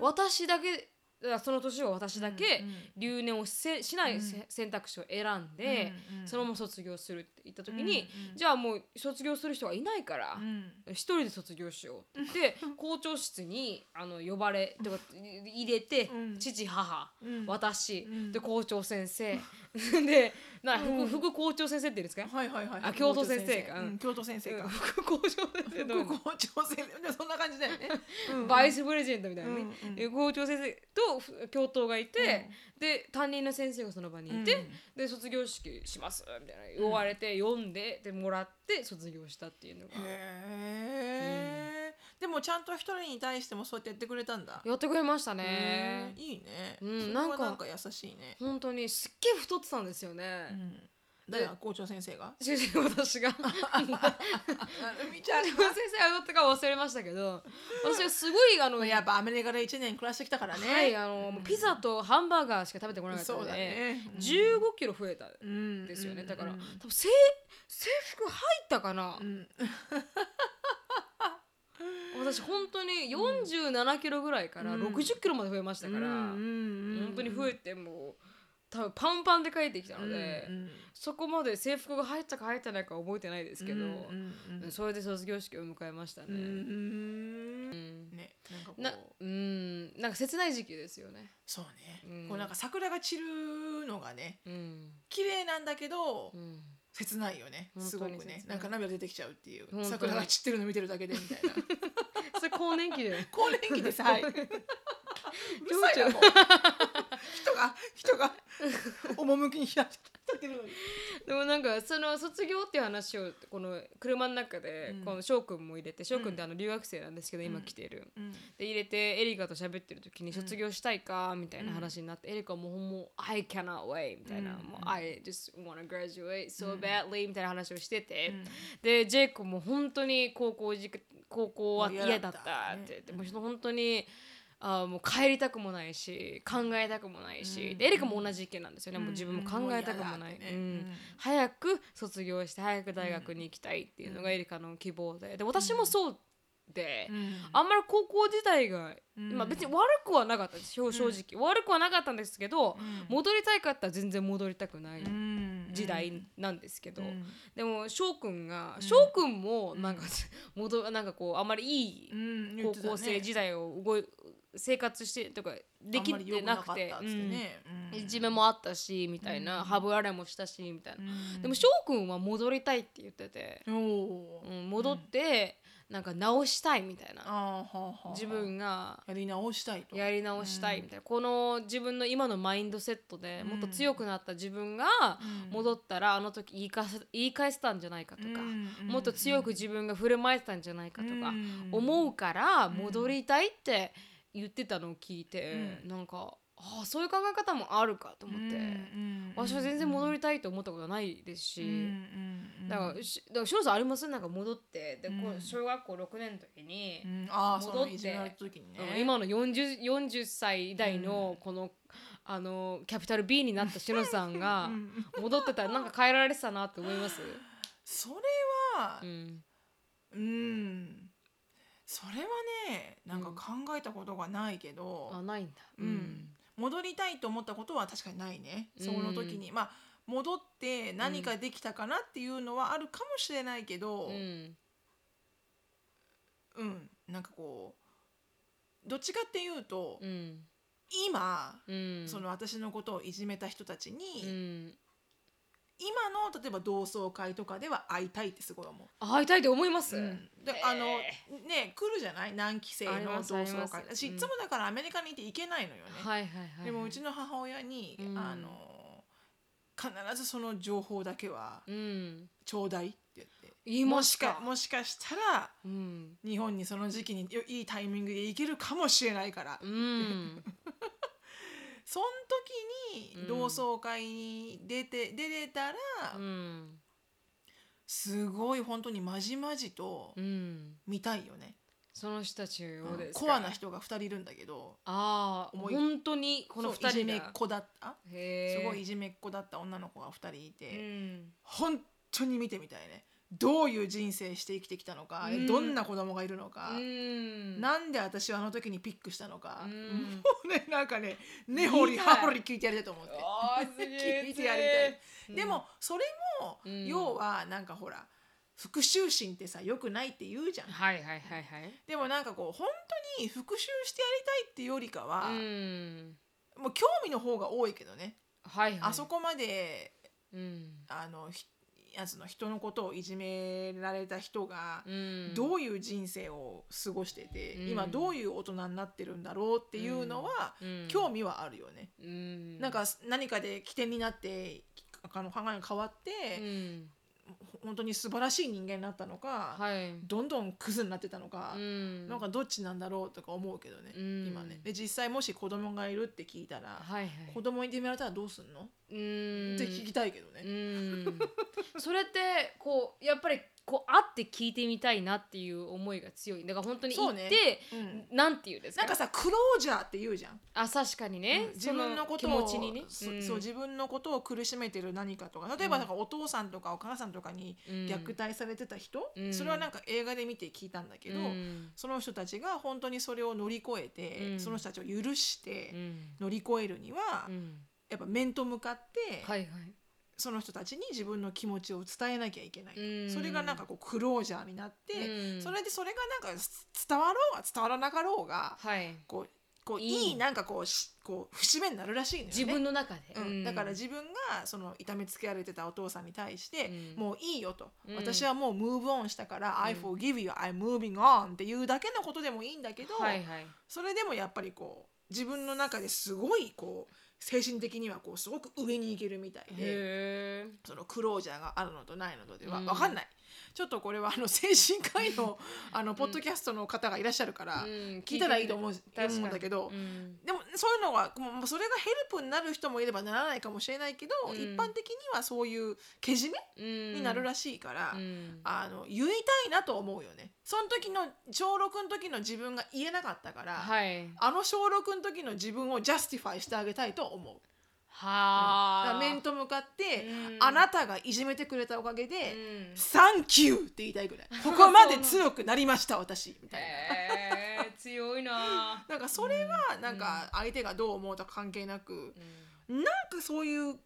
私だけだからその年は私だけ留年をせしないせ選択肢を選んで、そのまま卒業するって言った時に、じゃあもう卒業する人がいないから、うん。一人で卒業しようって 校長室にあの呼ばれとか入れて、うん。父母、うん。私、うん。で校長先生 でなうん。副副校長先生って言うんですか、はいはいはい。あ教頭先生か。うん。教頭先生か。副校長先生の。副校長先生。でそんな感じだよね。うん。バイスプレジデントみたいなね、う校長先生とふ教頭がいて、で担任の先生がその場にいて、うん。で卒業式しますみたいな言われて、読んででもらって卒業したっていうのが。へえでもちゃんと一人に対してもそうやってやってくれたんだ。やってくれましたへねえいいね。うんなんかはなんか優しいね。本当にすっげえ太ってたんですよね、うん。校長先生が？主人私が。みちゃん先生はどったか忘れましたけど私はすごいあのやっぱアメリカで1年暮らしてきたからねはいあの、もうピザとハンバーガーしか食べてこなかったので、ねうん15キロ増えたうんですよね、だから、うん多分制制服入ったかな、うん私本当に47キロぐらいからうん。60キロまで増えましたから、本当に増えてもう多分パンパンで帰ってきたので、うんうんそこまで制服が入ったか入ってないか覚えてないですけど、うんうんうんそれで卒業式を迎えましたね。うん。うん。ねなんかこう。なうん。なんか切ない時期ですよね。そうね、うん。こうなんか桜が散るのがねうん。綺麗なんだけど、うん切ないよね。すごくね。なんか涙出てきちゃうっていう。桜が散ってるの見てるだけでみたいな。それ更年期で。更年期です。はい。うるさいなもう人が人が趣に開いてるのに。でもなんかその卒業っていう話をこの車の中でうん。この翔くんも入れて翔くんってあの留学生なんですけど今来てる。うん。で入れてエリカと喋ってる時に卒業したいかみたいな話になって、エリカももう「I cannot wait」みたいな「うん。もう I just wanna graduate so badly」みたいな話をしてて、うん。でジェイクも本当に高校じ高校は嫌嫌だったって言って、もう本当にあーもう帰りたくもないし考えたくもないし、うん。でエリカも同じ意見なんですよね、もう自分も考えたくもない、うん。早く卒業して早く大学に行きたいっていうのがエリカの希望で。で私もそうで、うん。あんまり高校時代が、うん。まあ、別に悪くはなかったです。正正直、悪くはなかったんですけど、うん。戻りたいかったら全然戻りたくないうん。時代なんですけど、うん。でも翔くんがん。翔くんもなんか、戻なんかこうあんまりいい高校生時代を動い生活してとかできてなくて。いじめもあったしみたいな、うん。ハブられもしたしみたいな、うん。でも翔くんは戻りたいって言ってて、戻ってなんか直したいみたいな、自分が。やり直したいと。やり直したいみたいな、この自分の今のマインドセットでもっと強くなった自分がうん。戻ったらあの時言い返せ言い返せたんじゃないかとか、うん。もっと強く自分が振る舞えてたんじゃないかとかうん。思うから戻りたいって言ってたのを聞いて、なんかああそういう考え方もあるかと思って、私は全然戻りたいと思ったことはないですし。だからしだから翔さんありますなんか戻って。で、こう小学校6年の時に、戻って。うん今の 40, 40歳代のこの,、あのキャピタル B になったしのさんが戻ってた。らなんか変えられてたなって思います、それはうん。うんそれはねなんか考えたことがないけど、あないんだ。うん。戻りたいと思ったことは確かにないね、うん。その時に。まあ戻って何かできたかなっていうのはあるかもしれないけどう、ん。うん。なんかこうどっちかっていうと、うん。今、うん。その私のことをいじめた人たちに、うん今の例えば同窓会とかでは会いたいってすごい思う。会いたいと思います、うん。であのね来るじゃない？何期生の同窓会。私うん。いつもだからアメリカにいて行けないのよね、はいはいはいはい。でもうちの母親に、うん。あの必ずその情報だけはうん。ちょうだいって言って。もしかもしかしたらうん。日本にその時期によいいタイミングで行けるかもしれないから、うんその時うんに同窓会に出て、出れたら、うん。すごい本当にまじまじとうん。見たいよね、その人たちをですか？コアな人が2人いるんだけどああ本当にこの2そういじめっ子だった？すごいいじめっ子だった女の子が2人いて、うん。本当に見てみたいねどういう人生して生きてきたのか、うん。どんな子供がいるのか、うん。なんで私はあの時にピックしたのか、うん。もうねなんかね根掘り葉掘り聞いてやりたいと思って。聞いてやりたい、うん。でもそれも、うん。要はなんかほら復讐心ってさ良くないって言うじゃん。はいはいはいはい。でもなんかこう本当に復讐してやりたいっていうよりかは、うん。もう興味の方が多いけどね、はいはい。あそこまでうん。あのひやつの人のことをいじめられた人がうん。どういう人生を過ごしてて、うん。今どういう大人になってるんだろうっていうのは、うん。興味はあるよね。うん。なんか何かで起点になってあの考えが変わって、うん本当に素晴らしい人間になったのか、はい。どんどんクズになってたのか、うん。なんかどっちなんだろうとか思うけどね、うん。今ね。で実際もし子供がいるって聞いたら、はいはい。子供にいじめられたらどうすんの、うん。って聞きたいけどね。うん。それってこうやっぱりこう会って聞いてみたいなっていう思いが強い。だから本当に行って、ねうん。なんて言うんですか？なんかさクロージャーって言うじゃん。あ確かにね、うん。自分のことそをにね、そん。そう自分のことを苦しめてる何かとか。例えばなんかお父さんとかお母さんとかにうん。虐待されてた人、うん。それはなんか映画で見て聞いたんだけど、うん。その人たちが本当にそれを乗り越えて、うん。その人たちを許してうん。乗り越えるには、うん。やっぱ面と向かって、はいはいその人たちに自分の気持ちを伝えなきゃいけない、うん。それがなんかこうクロージャーになって、うん。それでそれがなんか伝わろうが伝わらなかろうがはい。こうこういい。なんかこうしこう節目になるらしいね。自分の中で、うん、だから自分がその痛めつけられてたお父さんに対して、うん。もういいよと、うん。私はもうムーブオンしたから、ん。I forgive you I'm moving on っていうだけのことでもいいんだけど、はいはい。それでもやっぱりこう自分の中ですごいこう精神的にはこうすごく上に行けるみたいでそのクロージャーがあるのとないのとではうん。分かんない、ちょっとこれはあの精神科医の あのポッドキャストの方がいらっしゃるから、聞いたらいいと思うんだけど、うんでもそういうのはもうそれがヘルプになる人もいればならないかもしれないけど、うん。一般的にはそういうけじめうん。になるらしいから、うん。あの言いたいなと思うよね。その時の小6の時の自分が言えなかったから、はい。あの小6の時の自分を justify してあげたいと思う。はあ。ら面と向かって、うん。あなたがいじめてくれたおかげで、うん。サンキューって言いたいぐらい。ここまで強くなりました私みたいな。へえ強いな。なんかそれはなんか相手がどう思うとか関係なく、なんかそういう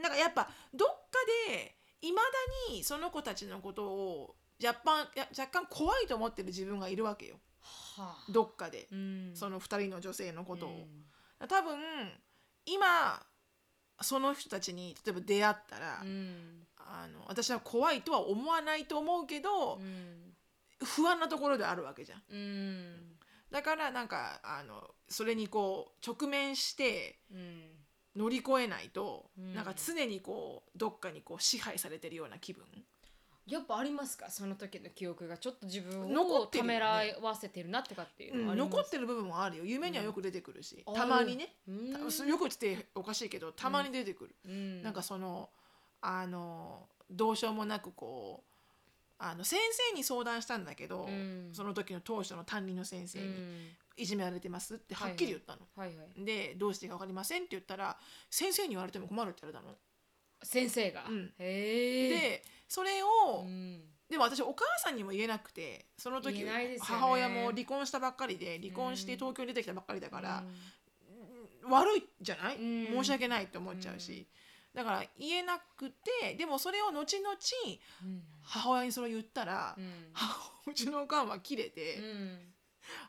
なんかやっぱどっかでいまだにその子たちのことを若干や若干怖いと思ってる自分がいるわけよ。はあ。どっかで、うん。その2人の女性のことを。うん。多分今その人たちに例えば出会ったら、うん。あの私は怖いとは思わないと思うけど、うん。不安なところであるわけじゃん。うん。だからなんかあのそれにこう直面してうん。乗り越えないと、うん。なんか常にこうどっかにこう支配されてるような気分やっぱありますか？その時の記憶がちょっと自分残ってるよね。をためらわせてるなとかっていうのはあります？残ってる部分もあるよ。夢にはよく出てくるし、うん。たまにね、よくっておかしいけどたまに出てくる、うん。なんかそのあのどうしようもなくこうあの先生に相談したんだけど、うん。その時の当初の担任の先生にうん「いじめられてます?」ってはっきり言ったの。はいはい。でどうしてか分かりませんって言ったら先生に言われても困るって言われたの。先生が？うん。でそれを、うん。でも私お母さんにも言えなくてその時、ね。母親も離婚したばっかりで離婚してうん東京に出てきたばっかりだからう、ん。悪いじゃない、うん。申し訳ないって思っちゃうし、だから言えなくてでもそれを後々うん。母親にそれを言ったら、うん。うちのおかんは切れて、うん。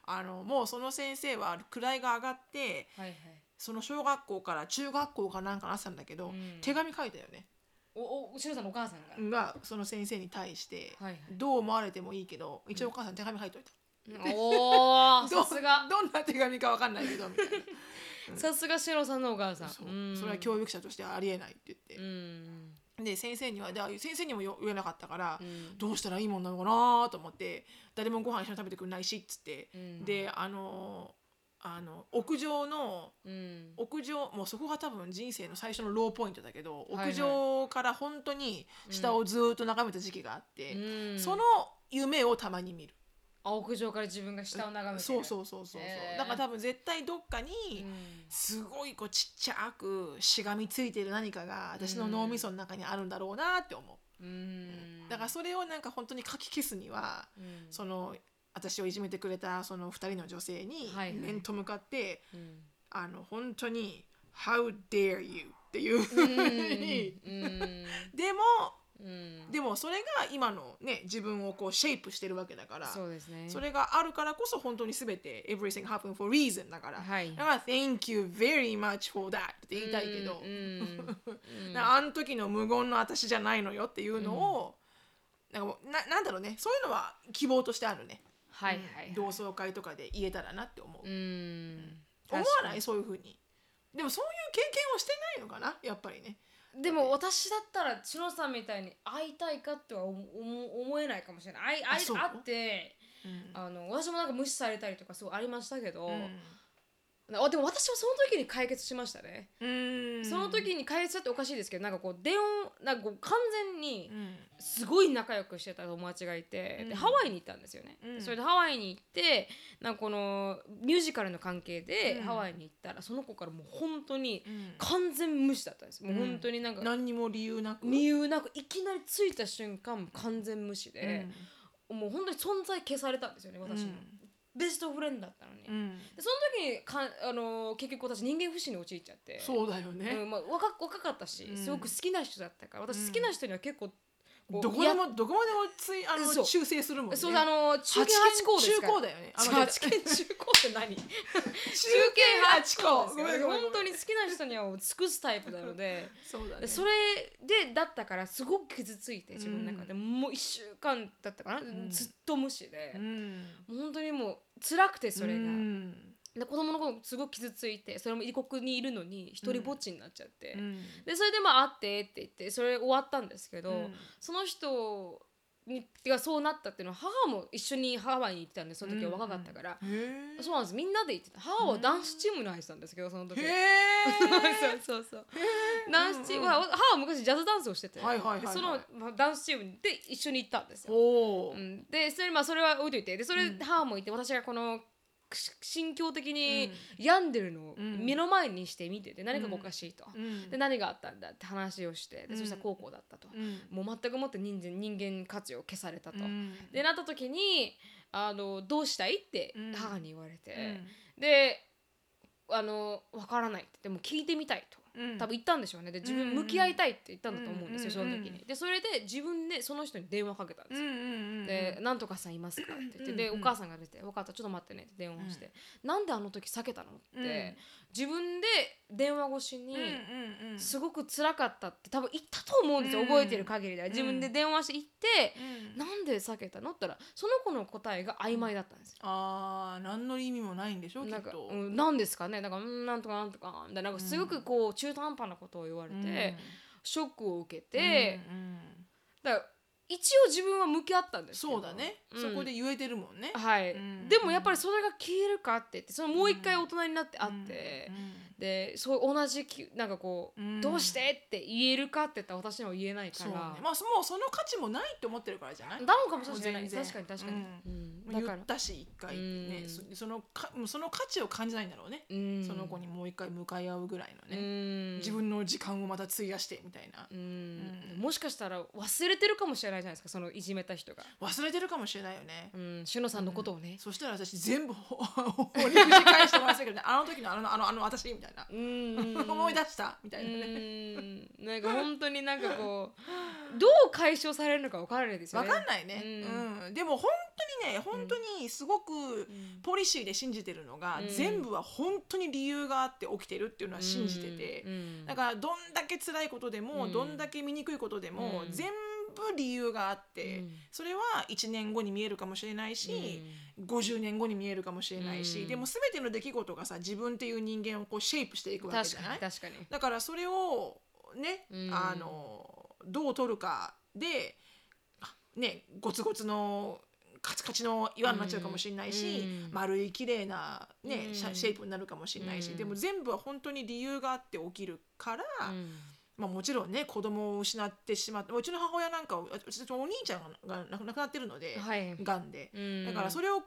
あのもうその先生は位が上がってはいはい。その小学校から中学校かなんかなってたんだけど、うん。手紙書いたよね。おお後ろさんのお母さんが。がその先生に対して、はいはい。どう思われてもいいけど一応お母さん手紙書いといた。おお どさすが。どんな手紙かわかんないけどみたいな。さすがシロさんのお母さん。そう。うん。それは教育者としてはありえないって言って。う、ん。で先生にはで先生にもよ言えなかったから、うん。どうしたらいいもんなのかなと思って誰もご飯一緒に食べてくれないしっつって、うん。であのあの屋上のうん。屋上もうそこが多分人生の最初のローポイントだけど、はいはい。屋上から本当に下をずーっと眺めた時期があって、うん。その夢をたまに見る。あ屋上から自分が下を眺めてそううそうそうそうそう、へー。だから多分絶対どっかに、ん。すごいこうちっちゃくしがみついてる何かが私の脳みその中にあるんだろうなって思う。うん。だからそれをなんか本当に書き消すには、うん。その私をいじめてくれたその2人の女性に面と向かって、うん。あの本当に「How dare you」っていうふううに、ん。でもうん。でもそれが今のね自分をこうシェイプしてるわけだからそうですね。それがあるからこそ本当に全て everything happen for reason だから、はい。だから thank you very much for that って言いたいけど、あの時の無言の私じゃないのよっていうのを、なんかななんだろうね。そういうのは希望としてあるね、はいはい同窓会とかで言えたらなって思う、うん。思わない？そういうふうに。でもそういう経験をしてないのかな？やっぱりね。でも私だったら千野さんみたいに会いたいかっては思思思えないかもしれない。会い会い会ってうん。あの私もなんか無視されたりとかすごいありましたけど、うんあでも私はその時に解決しましたね、うん。その時に解決っておかしいですけどなんかこう電話なんかこう完全にうん。すごい仲良くしてた友達がいて、うん。でハワイに行ったんですよね、うん。それでハワイに行ってなんかこのミュージカルの関係でうん。ハワイに行ったらその子からもう本当にうん。完全無視だったんです。もう本当になんか何にも理由なく？理由なくいきなり着いた瞬間完全無視で、もう本当に存在消されたんですよね私の、ベストフレンドだったのに、うん。うんでその時にかあの結局私人間不信に陥っちゃって。そうだよね、うんまあ、若若かったし、うん。すごく好きな人だったから私好きな人には結構どこでもどこまでもついあのそう。修正するもんね。そうあの中堅八高ですから。中高だよね。あ中間違え堅た中高って何？中中堅八高ごめんごめんごめん。本当に好きな人には尽くすタイプなのでそうだね。でそれでだったからすごく傷ついて自分の中で、もう1週間だったかな、ん。ずっと無視で。う、ん。もう本当にもう辛くてそれが、うんで子供の頃すごく傷ついてそれも異国にいるのに一人ぼっちになっちゃって、うん。でそれでまあ会ってって言ってそれ終わったんですけど、うん。その人にてかそうなったっていうのは母も一緒にハワイに行ってたんでその時は若かったから、へえそうなんです。みんなで行ってた。母はダンスチームに入ってたんですけどその時 そうそうそうダンスチーム、は母は昔ジャズダンスをしてて、はいはいそのまあダンスチームで一緒に行ったんですよ。うん、でそれまあそれは置いといてでそれ、母もいて私がこのし心境的に病んでるのをうん。目の前にして見てて何かがおかしいと、うん。で何があったんだって話をしてでうん。そしたら高校だったと、うん。もう全くもって人間人間価値を消されたと、うん。でなった時にあのどうしたいってうん。母に言われて、うん。であの分からないってでも聞いてみたいと。うん。多分言ったんでしょうね。で自分向き合いたいって言ったんだと思うんですよ、うんその時に。でそれで自分でその人に電話かけたんですよ、で「なんとかさんいますか?」って言ってでお母さんが出て「分かったちょっと待ってね」って電話をして「なんであの時避けたの?」って自分で電話越しにすごく辛かったって多分言ったと思うんですようん覚えてる限りでは。自分で電話して言ってうんなんで避けたの？って言ったらその子の答えが曖昧だったんですよ。あー何の意味もないんでしょきなんか、っとうん、なんですかね？なんかうんなんとかなんとかみたいななんかすごくこう中途半端なことを言われて、ショックを受けて、うんうんだから一応自分は向き合ったんですけど。そうだね。うん。そこで言えてるもんね。はい、うんでもやっぱりそれが消えるかって言ってそのもう一回大人になって会って、でそう同じきなんかこう、うん。どうしてって言えるかって言ったら私には言えないかそうね。ら、まあそもうその価値もないって思ってるからじゃない？なのかもしれない。全然。確かに確かに、うん。うん。だから言ったし一回ね。うん。そそのかもうその価値を感じないんだろうね。うん。その子にもう一回向かい合うぐらいのうねん。自分の時間をまた費やしてみたいな。うん。うん。もしかしたら忘れてるかもしれないじゃないですかそのいじめた人が、忘れてるかもしれないよね。うん、しのさんのことをね、そしたら私全部ほ 掘り返してもらったけどね。あの時のあのあのあの私みたいな。うん 思い出したみたういなね。ん。なんか本当になんかこう どう解消されるのか分からないですよわね。かんないね、ううん。でも本当にね本当にすごくポリシーで信じてるのが、うん。全部は本当に理由があって起きてるっていうのは信じてて、うん。だからどんだけ辛いことでも、うん。どんだけ醜いことでも、うん。全部理由があって、うん。それは1年後に見えるかもしれないし、50年後に見えるかもしれないし、うん。でも全ての出来事がさ自分っていう人間をこうシェイプしていくわけじ確ゃない？かに確かに。だからそれをね、うん。あのどう取るかであねゴツゴツのカチカチの岩になっちゃうかもしれないし、うん。丸い綺麗なね、うん。シェイプになるかもしれないし、うん。でも全部は本当に理由があって起きるから、うんまあ、もちろんね子供を失ってしまってうちの母親なんかうちのお兄ちゃんがが亡くなってるので、はい。がんで。うん。だからそれを考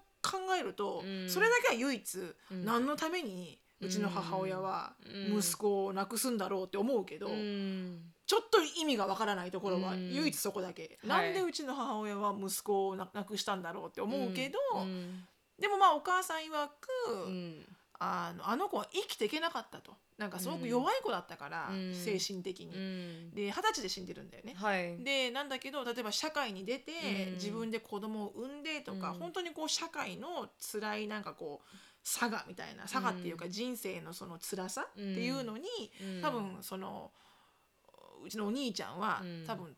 えると、うん。それだけは唯一、うん。何のためにうちの母親はうん。息子を亡くすんだろうって思うけど、うん。ちょっと意味がわからないところはうん。唯一そこだけ、はい。なんでうちの母親は息子をな亡くしたんだろうって思うけど、うん。でもまあお母さん曰く、うんあのあの子は生きていけなかったと。なんかすごく弱い子だったから、うん。精神的に。うん。で二十歳で死んでるんだよね。はい。でなんだけど例えば社会に出て、うん。自分で子供を産んでとか、うん。本当にこう社会の辛いなんかこう差がみたいな差がっていうか人生のその辛さっていうのに、うん。多分そのうちのお兄ちゃんは、うん。多分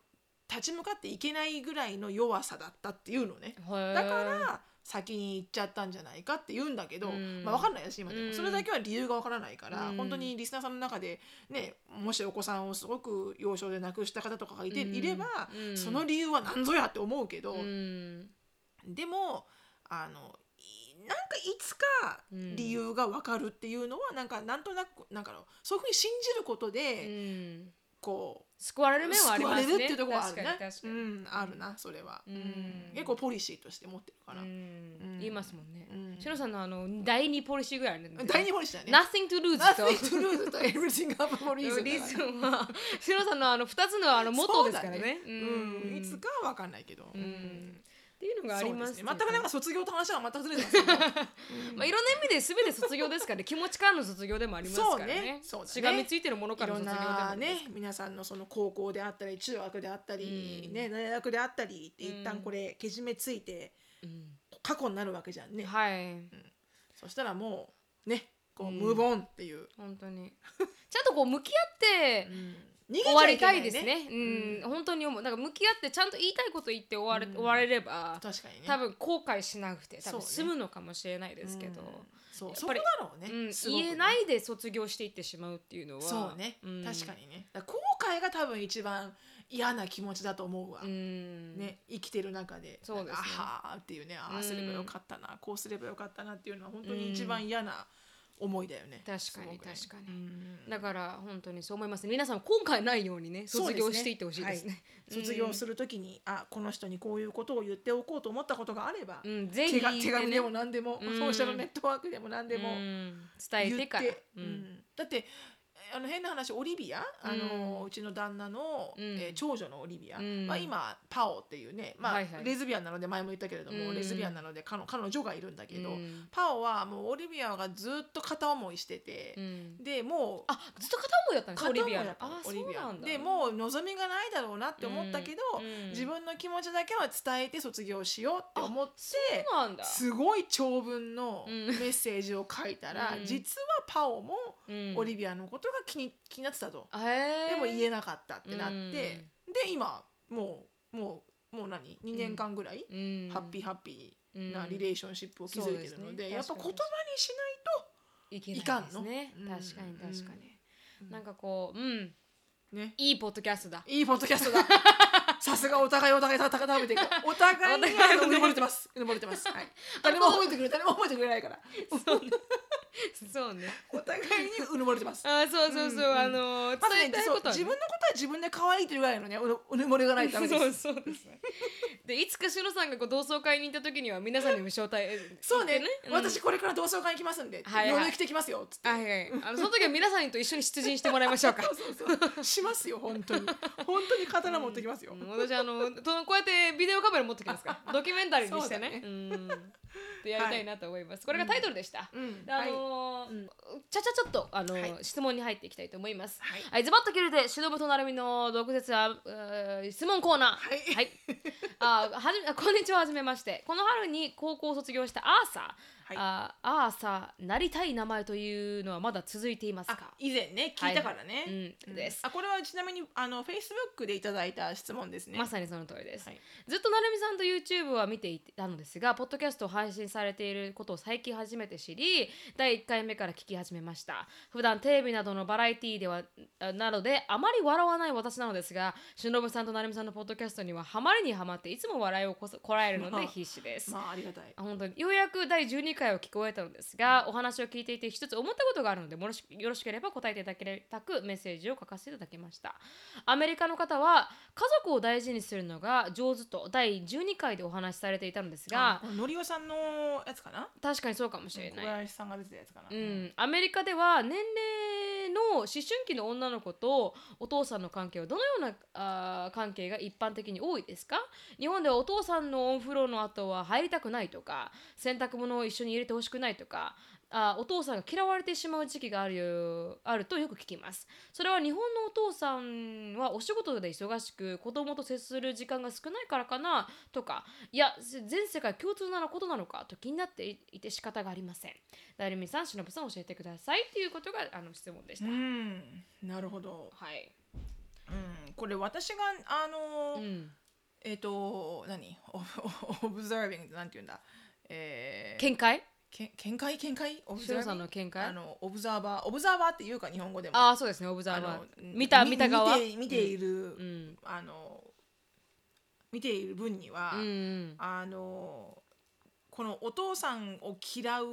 立ち向かっていけないぐらいの弱さだったっていうのね。だだから先に行っちゃったんじゃないかって言うんだけど、うん。まあ、分かんないです今でも、うん。それだけは理由が分からないから、うん。本当にリスナーさんの中で、ね、もしお子さんをすごく幼少で亡くした方とかがいて、うん。いれば、うん。その理由は何ぞやって思うけど、うん。でもあのいなんかいつかうん理由が分かるっていうのはなんかなんとなくなんかのそういうふうに信じることうで、んこう救われる面はあり救わますね。れるっていうところはあるね。うん、あるなそれは、うん。結構ポリシーとして持ってるから、言いますもんね。うん。シロさんのあの第二ポリシーぐらいあるんで第二ポリシーだね。Nothing to lose と。Nothing to lose と everything up for リ reason はシロさんのあの二つのあのモットーですからね。うん、いつかは分かんないけど、うんっていうのがありまですすね全くなんか卒業と話は全くずれてますけどまあ、いろんな意味で全て卒業ですからね気持ちからの卒業でもありますからね。そうね。しがみついてるものいから卒業でもね。皆さんのその高校であったり中学であったり、うん。ね大学であったりってうん一旦これけじめついてうん。過去になるわけじゃんね、はい。そしたらもうねこう、うん。ムーブオンっていう、本当に。ちゃんとこう向き合って終わりたゃいですね。うん、本当に思う。なんか向き合ってちゃんと言いたいこと言って終われ,、うん。終われれば確かにね。多分後悔しなくて多分済むのかもしれないですけど、うん。そうそこやっぱりだろうね、ね。言えないで卒業していってしまうっていうのは。そう。ね、ん。確かにね。後悔が多分一番嫌な気持ちだと思うわ、うん。ね、生きてる中で。そうですね。あはーっていうね。あうんあすればよかったな、こうすればよかったなっていうのは本当に一番嫌な思いだよね、確かに確かに。うん。だから本当にそう思います。皆さん後悔ないようにね卒業していってほしいですね。はい。卒業するときに、あこの人にこういうことを言っておこうと思ったことがあれば、うん、ぜひ手が手紙でもね何でも、うん。ソーシャルネットワークでも何でもうん。伝えてから。うん。だってあの変な話オリビア？あの、うちの旦那の、うん。えー長女のオリビア、うん。まあ、今パオっていうね、まあはいはい。レズビアンなので前も言ったけれども、うん。レズビアンなので彼女彼女がいるんだけど、うん。パオはもうオリビアがずっと片思いしてて、うん。でもうあずっと片思いだったんですか？オリビアオリビアそうなんだ。でもう望みがないだろうなって思ったけど、うん。自分の気持ちだけは伝えて卒業しようって思ってすごい長文のうん。メッセージを書いたら、うん。実はパオもうん。オリビアのことが気に気になってたと、でも言えなかったってなって、うん。で今もうもうもう何？2年間ぐらい、うん。ハッピーハッピーなうんリレーションシップを築いてるので,、やっぱ言葉にしないいけないいかんの？ね。うん。確かに確かに、うん。なんかこううん。とね。いいポッドキャストだ。いいポッドキャストだ。さすがお互いお互いたた食べていく。お互いにうぬぼれてます。うぬぼれてます、はい、誰も褒めてくれる誰も褒めてくれないから そうね。お互いにうぬぼれてます。あそうそうそう、うんうん。あのまずね伝えたいことは、ね、自分のことは自分で可愛いというぐらいのねうぬうぬぼれがないとダメです。そうそうですねでいつかしのさんがこう同窓会に行った時には皆さんにも招待そうね。うん。私これから同窓会行きますんで、はいはい。夜着てきますよっつって、はいはい。あのその時は皆さんと一緒に出陣してもらいましょうか。そうそうしますよ本当に。本当に刀持ってきますよ、うん。私あのとこうやってビデオカメラ持ってきますから。ドキュメンタリーにしてね。そうん。ってやりたいなと思います、これがタイトルでした、うん。であのーはいうんちゃちゃちょっとあのー、はい質問に入っていきたいと思います。はいはい、ズバッと切るで、しのぶとなるみの毒舌あえー質問コーナー。はいあはじめあこんにちははじめまして。この春に高校を卒業したアーサー。はい。あアーサーなりたい名前というのはまだ続いていますあか。以前ね聞いたからね、うんです。あこれはちなみにあのフェイスブックでいただいた質問ですね。まさにその通りです、はい。ずっとなるみさんと YouTube は見ていたのですがポッドキャストを配信されていることを最近初めて知り第1回目から聞き始めました。普段テレビなどのバラエティーではあなどであまり笑わない私なのですがしのぶさんとなるみさんのポッドキャストにはハマりにハマっていつも笑いをこらえるのまあで必死です、まあありがたい。あ本当に。ようやく第12回を聞こえたのですがお話を聞いていて一つ思ったことがあるのでもろしよろしければ答えていただけたくメッセージを書かせていただきました。アメリカの方は家族を大事にするのが上手と第12回でお話しされていたのですがこののりおさんのやつかな？確かにそうかもしれ小ない。林さんが出てたやつかな、うん、アメリカでは年齢の思春期の女の子とお父さんの関係はどのようなあー関係が一般的に多いですか？日本ではお父さんのお風呂の後は入りたくないとか洗濯物を一緒に入れてほしくないとかあーお父さんが嫌われてしまう時期があるよあるとよく聞きます。それは日本のお父さんはお仕事で忙しく子供と接する時間が少ないからかなとかいや全世界共通なことなのかと気になっていて仕方がありません。ダイルミさん、しのぶさん教えてくださいっていうことがあの質問でした、うん。なるほど、はい、うん、これ私があのーうん、えっ、と何？オブザービングなんて言うんだ？えー、見解？け見解？見解？オブシロさんの見解？あのオブザーバー？オブザーバーっていうか日本語でも。ああそうですね。オブザーバー。見たみ見た側？見て見ている、うん。あの見ている分には、うんうん。あのこのお父さんを嫌う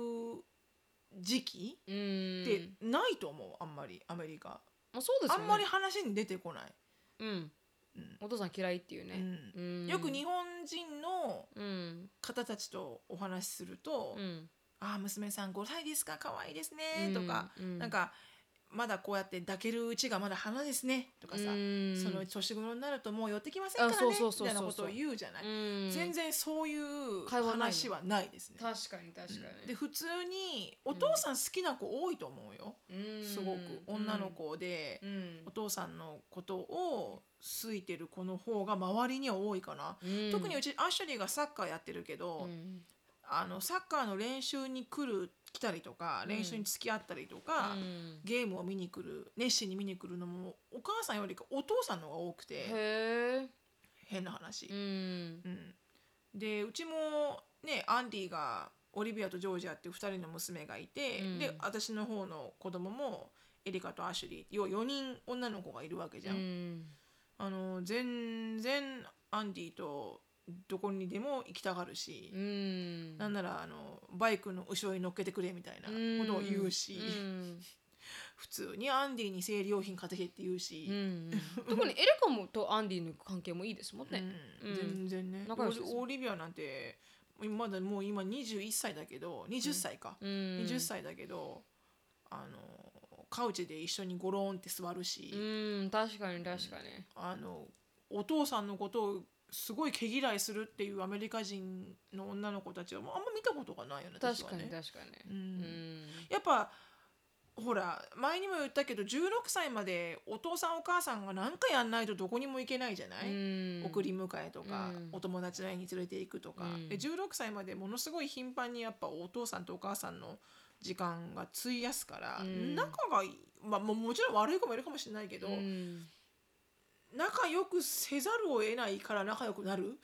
時期うん。ってないと思う？あんまりアメリカ、まあ、そうですよね。あんまり話に出てこない、うんうんお父さん嫌いっていううね、ん。うん。よく日本人のうん。方たちとお話しすると「うんああ娘さん5歳ですか？可愛いですね」とか、うん。なんかまだこうやって抱けるうちがまだ花ですね。とかさ、うん。その年頃になるともう寄ってきませんからね。みたいなことを言うじゃない、うん。全然そういう会話はないですね。確かに確かに、で普通にお父さん好きな子多いと思うよ、うん。すごく。女の子で、うん。お父さんのことを好いてる子の方が周りには多いかな、うん。特にうちアシュリーがサッカーやってるけど、うん。あのサッカーの練習に来る来たりとかうん。練習に付き合ったりとか、うん。ゲームを見に来る熱心に見に来るのもお母さんよりかお父さんの方が多くてへえ変な話、うん。うん。でうちもねアンディがオリビアとジョージアっていう2人の娘がいて、うん。で私の方の子供もエリカとアシュリー要は4人女の子がいるわけじゃん。あの全然アンディとどこにでも行きたがるし、うん。なんならあのバイクの後ろに乗っけてくれみたいなことを言うし、うん。普通にアンディに生理用品買ってけって言うし、うん。特にエレカもとアンディの関係もいいですもんね、全然ね。オリビアなんてまだもう今21歳だけど20歳か、うん、20歳だけどあのカウチで一緒にゴローンって座るし、うん。確かに確かに。あのお父さんのことをすごい毛嫌いするっていうアメリカ人の女の子たちはあんま見たことがないよね私確かに確かに。やっぱほら前にも言ったけど16歳までお父さんお母さんが何かやんないとどこにも行けないじゃない、うん。送り迎えとか、うん。お友達の家に連れて行くとか、うん。で16歳までものすごい頻繁にやっぱお父さんとお母さんの時間が費やすから、うん。仲がいい、まあ、ももちろん悪い子もいるかもしれないけど、うん仲良くせざるを得ないから仲良くなる、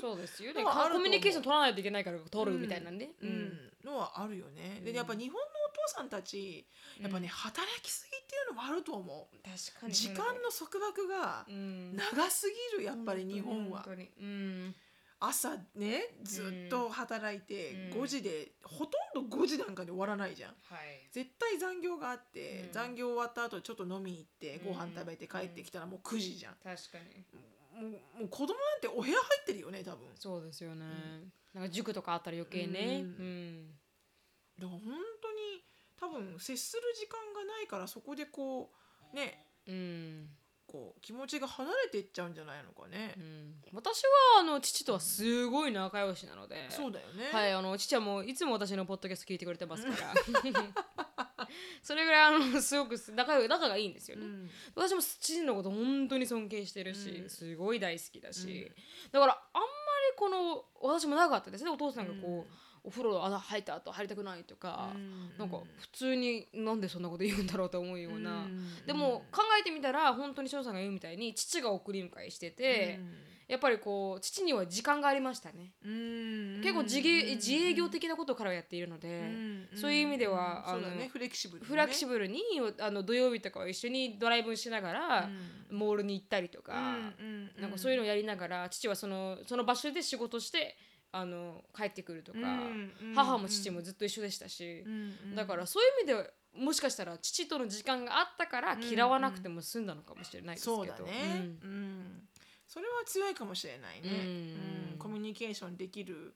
そうですよ。ねコミュニケーション取らないといけないから取るみたいなんで、うん。のはあるよね。でうん。やっぱ日本のお父さんたちやっぱね、働きすぎっていうのもあると思う。確かに。時間の束縛がうん。長すぎるやっぱり日本は。本当に。うん朝ねずっと働いてうん。5時でほとんど5時なんかで終わらないじゃん。はい。絶対残業があってうん。残業終わった後ちょっと飲み行ってうん。ご飯食べて帰ってきたらもう9時じゃん。確かに。もうもう子供なんてお部屋入ってるよね多分。そうですよね、なんか塾とかあったら余計ね。ううん。だから本当に多分接する時間がないからそこでこうね。うんこう気持ちが離れていっちゃうんじゃないのかね。う、ん。私はあの父とはすごい仲良しなので、そうだよね、はい、あの父はもういつも私のポッドキャスト聞いてくれてますから。それぐらいあのすごく仲仲がいいんですよね、うん。私も父のこと本当に尊敬してるし、うん。すごい大好きだし、うん。だからあんまりこの私もなかったですね。お父さんがこう、お風呂あ入った後入りたくないとか、うん。なんか普通になんでそんなこと言うんだろうと思うような、うん。でも考えてみたら本当に翔さんが言うみたいに父が送り迎えしてて、やっぱりこう父には時間がありましたね、うん。結構自営自営業的なことからやっているので、うん。そういう意味ではあのね。フレキシブル、ね、フラキシブルにあの土曜日とかは一緒にドライブしながら、モールに行ったりとか、なんかそういうのをやりながら父はそのその場所で仕事してあの帰ってくるとか、母も父もずっと一緒でしたし、だからそういう意味でもしかしたら父との時間があったから嫌わなくても済んだのかもしれないですけど、そうだね、うん。それは強いかもしれないね、うん。うん。コミュニケーションできる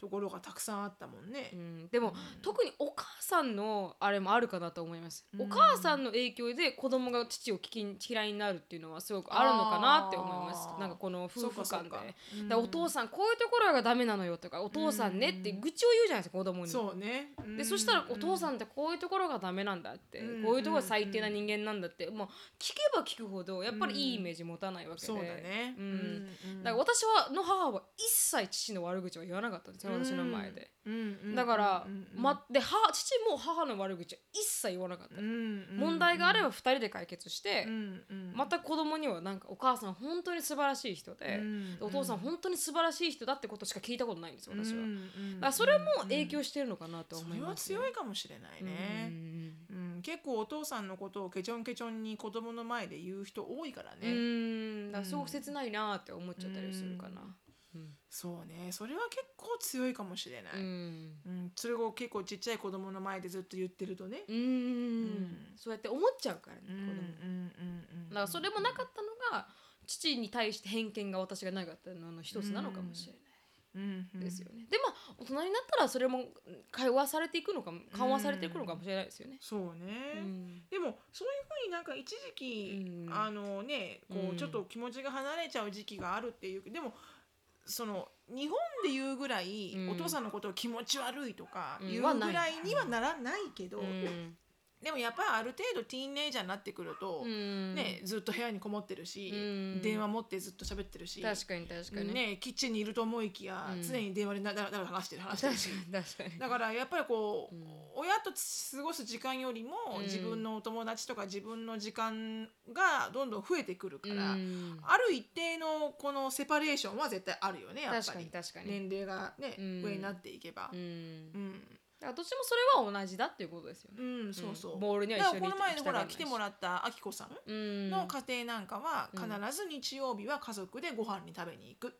ところがたくさんあったもんね。う、ん。でも、特にお母さんのあれもあるかなと思います、うん。お母さんの影響で子供が父を聞き嫌いになるっていうのはすごくあるのかなって思います。なんかこの夫婦間で。だお父さんこういうところがダメなのよとかお父さんねって愚痴を言うじゃないですか子供に。そうね。でそしたらお父さんんってこういうところがダメなんだって、うん。こういうところが最低な人間なんだって、もう聞けば聞くほどやっぱりいいイメージ持たないわけで、そうだね。うん。うん。だから私はの母は一切父の悪口は言わなかったんですよ私の前で、だから、ま、で母父も母の悪口は一切言わなかった、問題があれば2人で解決して、また子供にはなんかお母さん本当に素晴らしい人で、うんお父さん本当に素晴らしい人だってことしか聞いたことないんですよ私は、うんだうん。からそれも影響してるのかなとそれは思います、強いかもしれないね、うん、結構お父さんのことをケチョンケチョンに子供の前で言う人多いからうね、ん。だからすごく切ないなって思っちゃったりするかなそうね。それは結構強いかもしれない、ううん。んそれを結構ちっちゃい子供の前でずっと言ってるとね、うんそうやって思っちゃうからね、うんうん子供うんだからそれもなかったのが父に対して偏見が私がなかったのの一つなのかもしれない。うんうんですよね、でまあ大人になったらそれも会話されていくのかも緩和されていくのかもしれないですよね。そうね、うん。でもそういうふうになんか一時期、うん。あのねこうん。うちょっと気持ちが離れちゃう時期があるっていう。でもその日本で言うぐらい、うん。お父さんのことを気持ち悪いとか言うぐらいにはならないけど、うんでもやっぱりある程度ティーンネイジャーになってくると、うん。ね、ずっと部屋にこもってるし、うん。電話持ってずっと喋ってるし確かに確かに、ね、キッチンにいると思いきや、うん。常に電話でだらだら話してる話してるし。だからやっぱりこう、うん親と過ごす時間よりも、うん。自分のお友達とか自分の時間がどんどん増えてくるから、うん。ある一定のこのセパレーションは絶対あるよねやっ確かぱりに確かに、年齢がね、うん。上になっていけば。う。んからどっちもそれは同じだっていうことですよね。うんそうそう。ボールにはだからこの前のほら来来てもらったあきこさんうん。の家庭なんかはうん必ず日曜日は家族でご飯に食べに行く。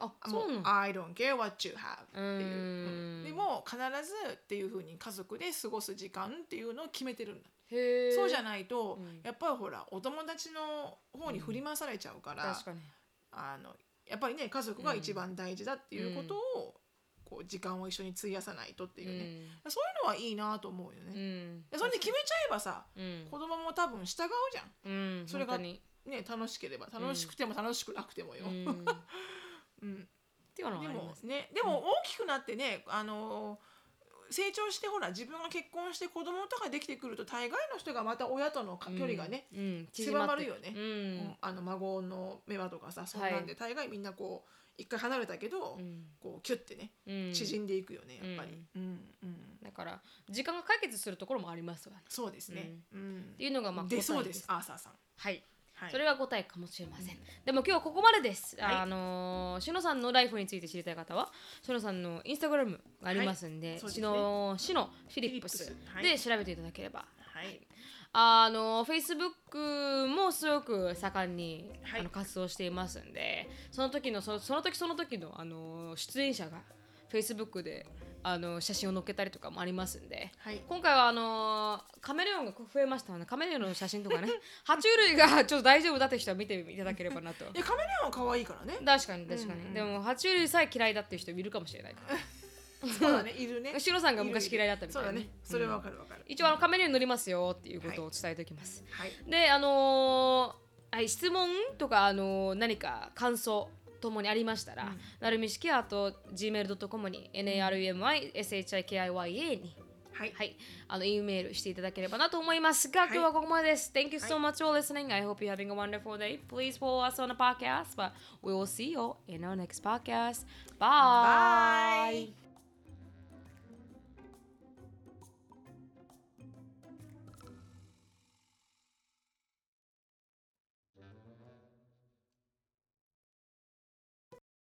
あもそうなの I don't care what you have っていう、うん。うん。でも必ずっていうふうに家族で過ごす時間っていうのを決めてるんだ。へえそうじゃないと、うん。やっぱりほらお友達の方に振り回されちゃうから、確かに。あのやっぱりね家族が一番大事だっていうことを、こう時間を一緒に費やさないとっていうね、そういうのはいいなと思うようんうね。ん。でそれで決めちゃえばさうん。子供も多分従うじゃん。うんそれがね楽しければ楽しくても楽しくなくてもよ。うん。うん。っていうのはでもねでも大きくなってねあの成長してほら自分が結婚して子供とかできてくると大概の人がまた親とのか距離がね、うん。うん狭まるよね。ううん。んあの孫の目話とかさそんなんで大概みんなこう一回離れたけど、うん。こうキュッてねうん。縮んでいくよねやっぱり、うんうん。だから時間が解決するところもありますわね。そうですね、うん。っていうのがまあでそうです。アーサーさん。はい。はい。それが答えかもしれません、でも今日はここまでです、はい。あのーしのさんのライフについて知りたい方はしのさんのインスタグラムがありますんで,、はい。しね。のしのフィリップスで調べていただければ、はいあの Facebook もすごく盛んに、はい。あの活動していますんでその時のそその時その時のあの出演者が Facebook であの写真を載っけたりとかもありますんで、はい。今回はあのカメレオンが増えましたのでカメレオンの写真とかね。爬虫類がちょっと大丈夫だって人は見ていただければなと。いやカメレオンは可愛いからね。確かに確かに、うんうんでも爬虫類さえ嫌いだっていう人いるかもしれないからそうだねいるねシロさんが昔嫌いだったみたいなそうだねそれはわかるわかる、一応あのカメレオン乗りますよっていうことを伝えておきます、はいであのーはい、質問とか、あのー何か感想ともにありましたら、うんなるみしきあと gmail.com に narumishikaya に、はいはい、あの E メールしていただければなと思いますが、はい今日はここまでです。Thank you so much for listening. I hope you're having a wonderful day. Please follow us on the podcast, but we will see you in our next podcast. Bye. Bye.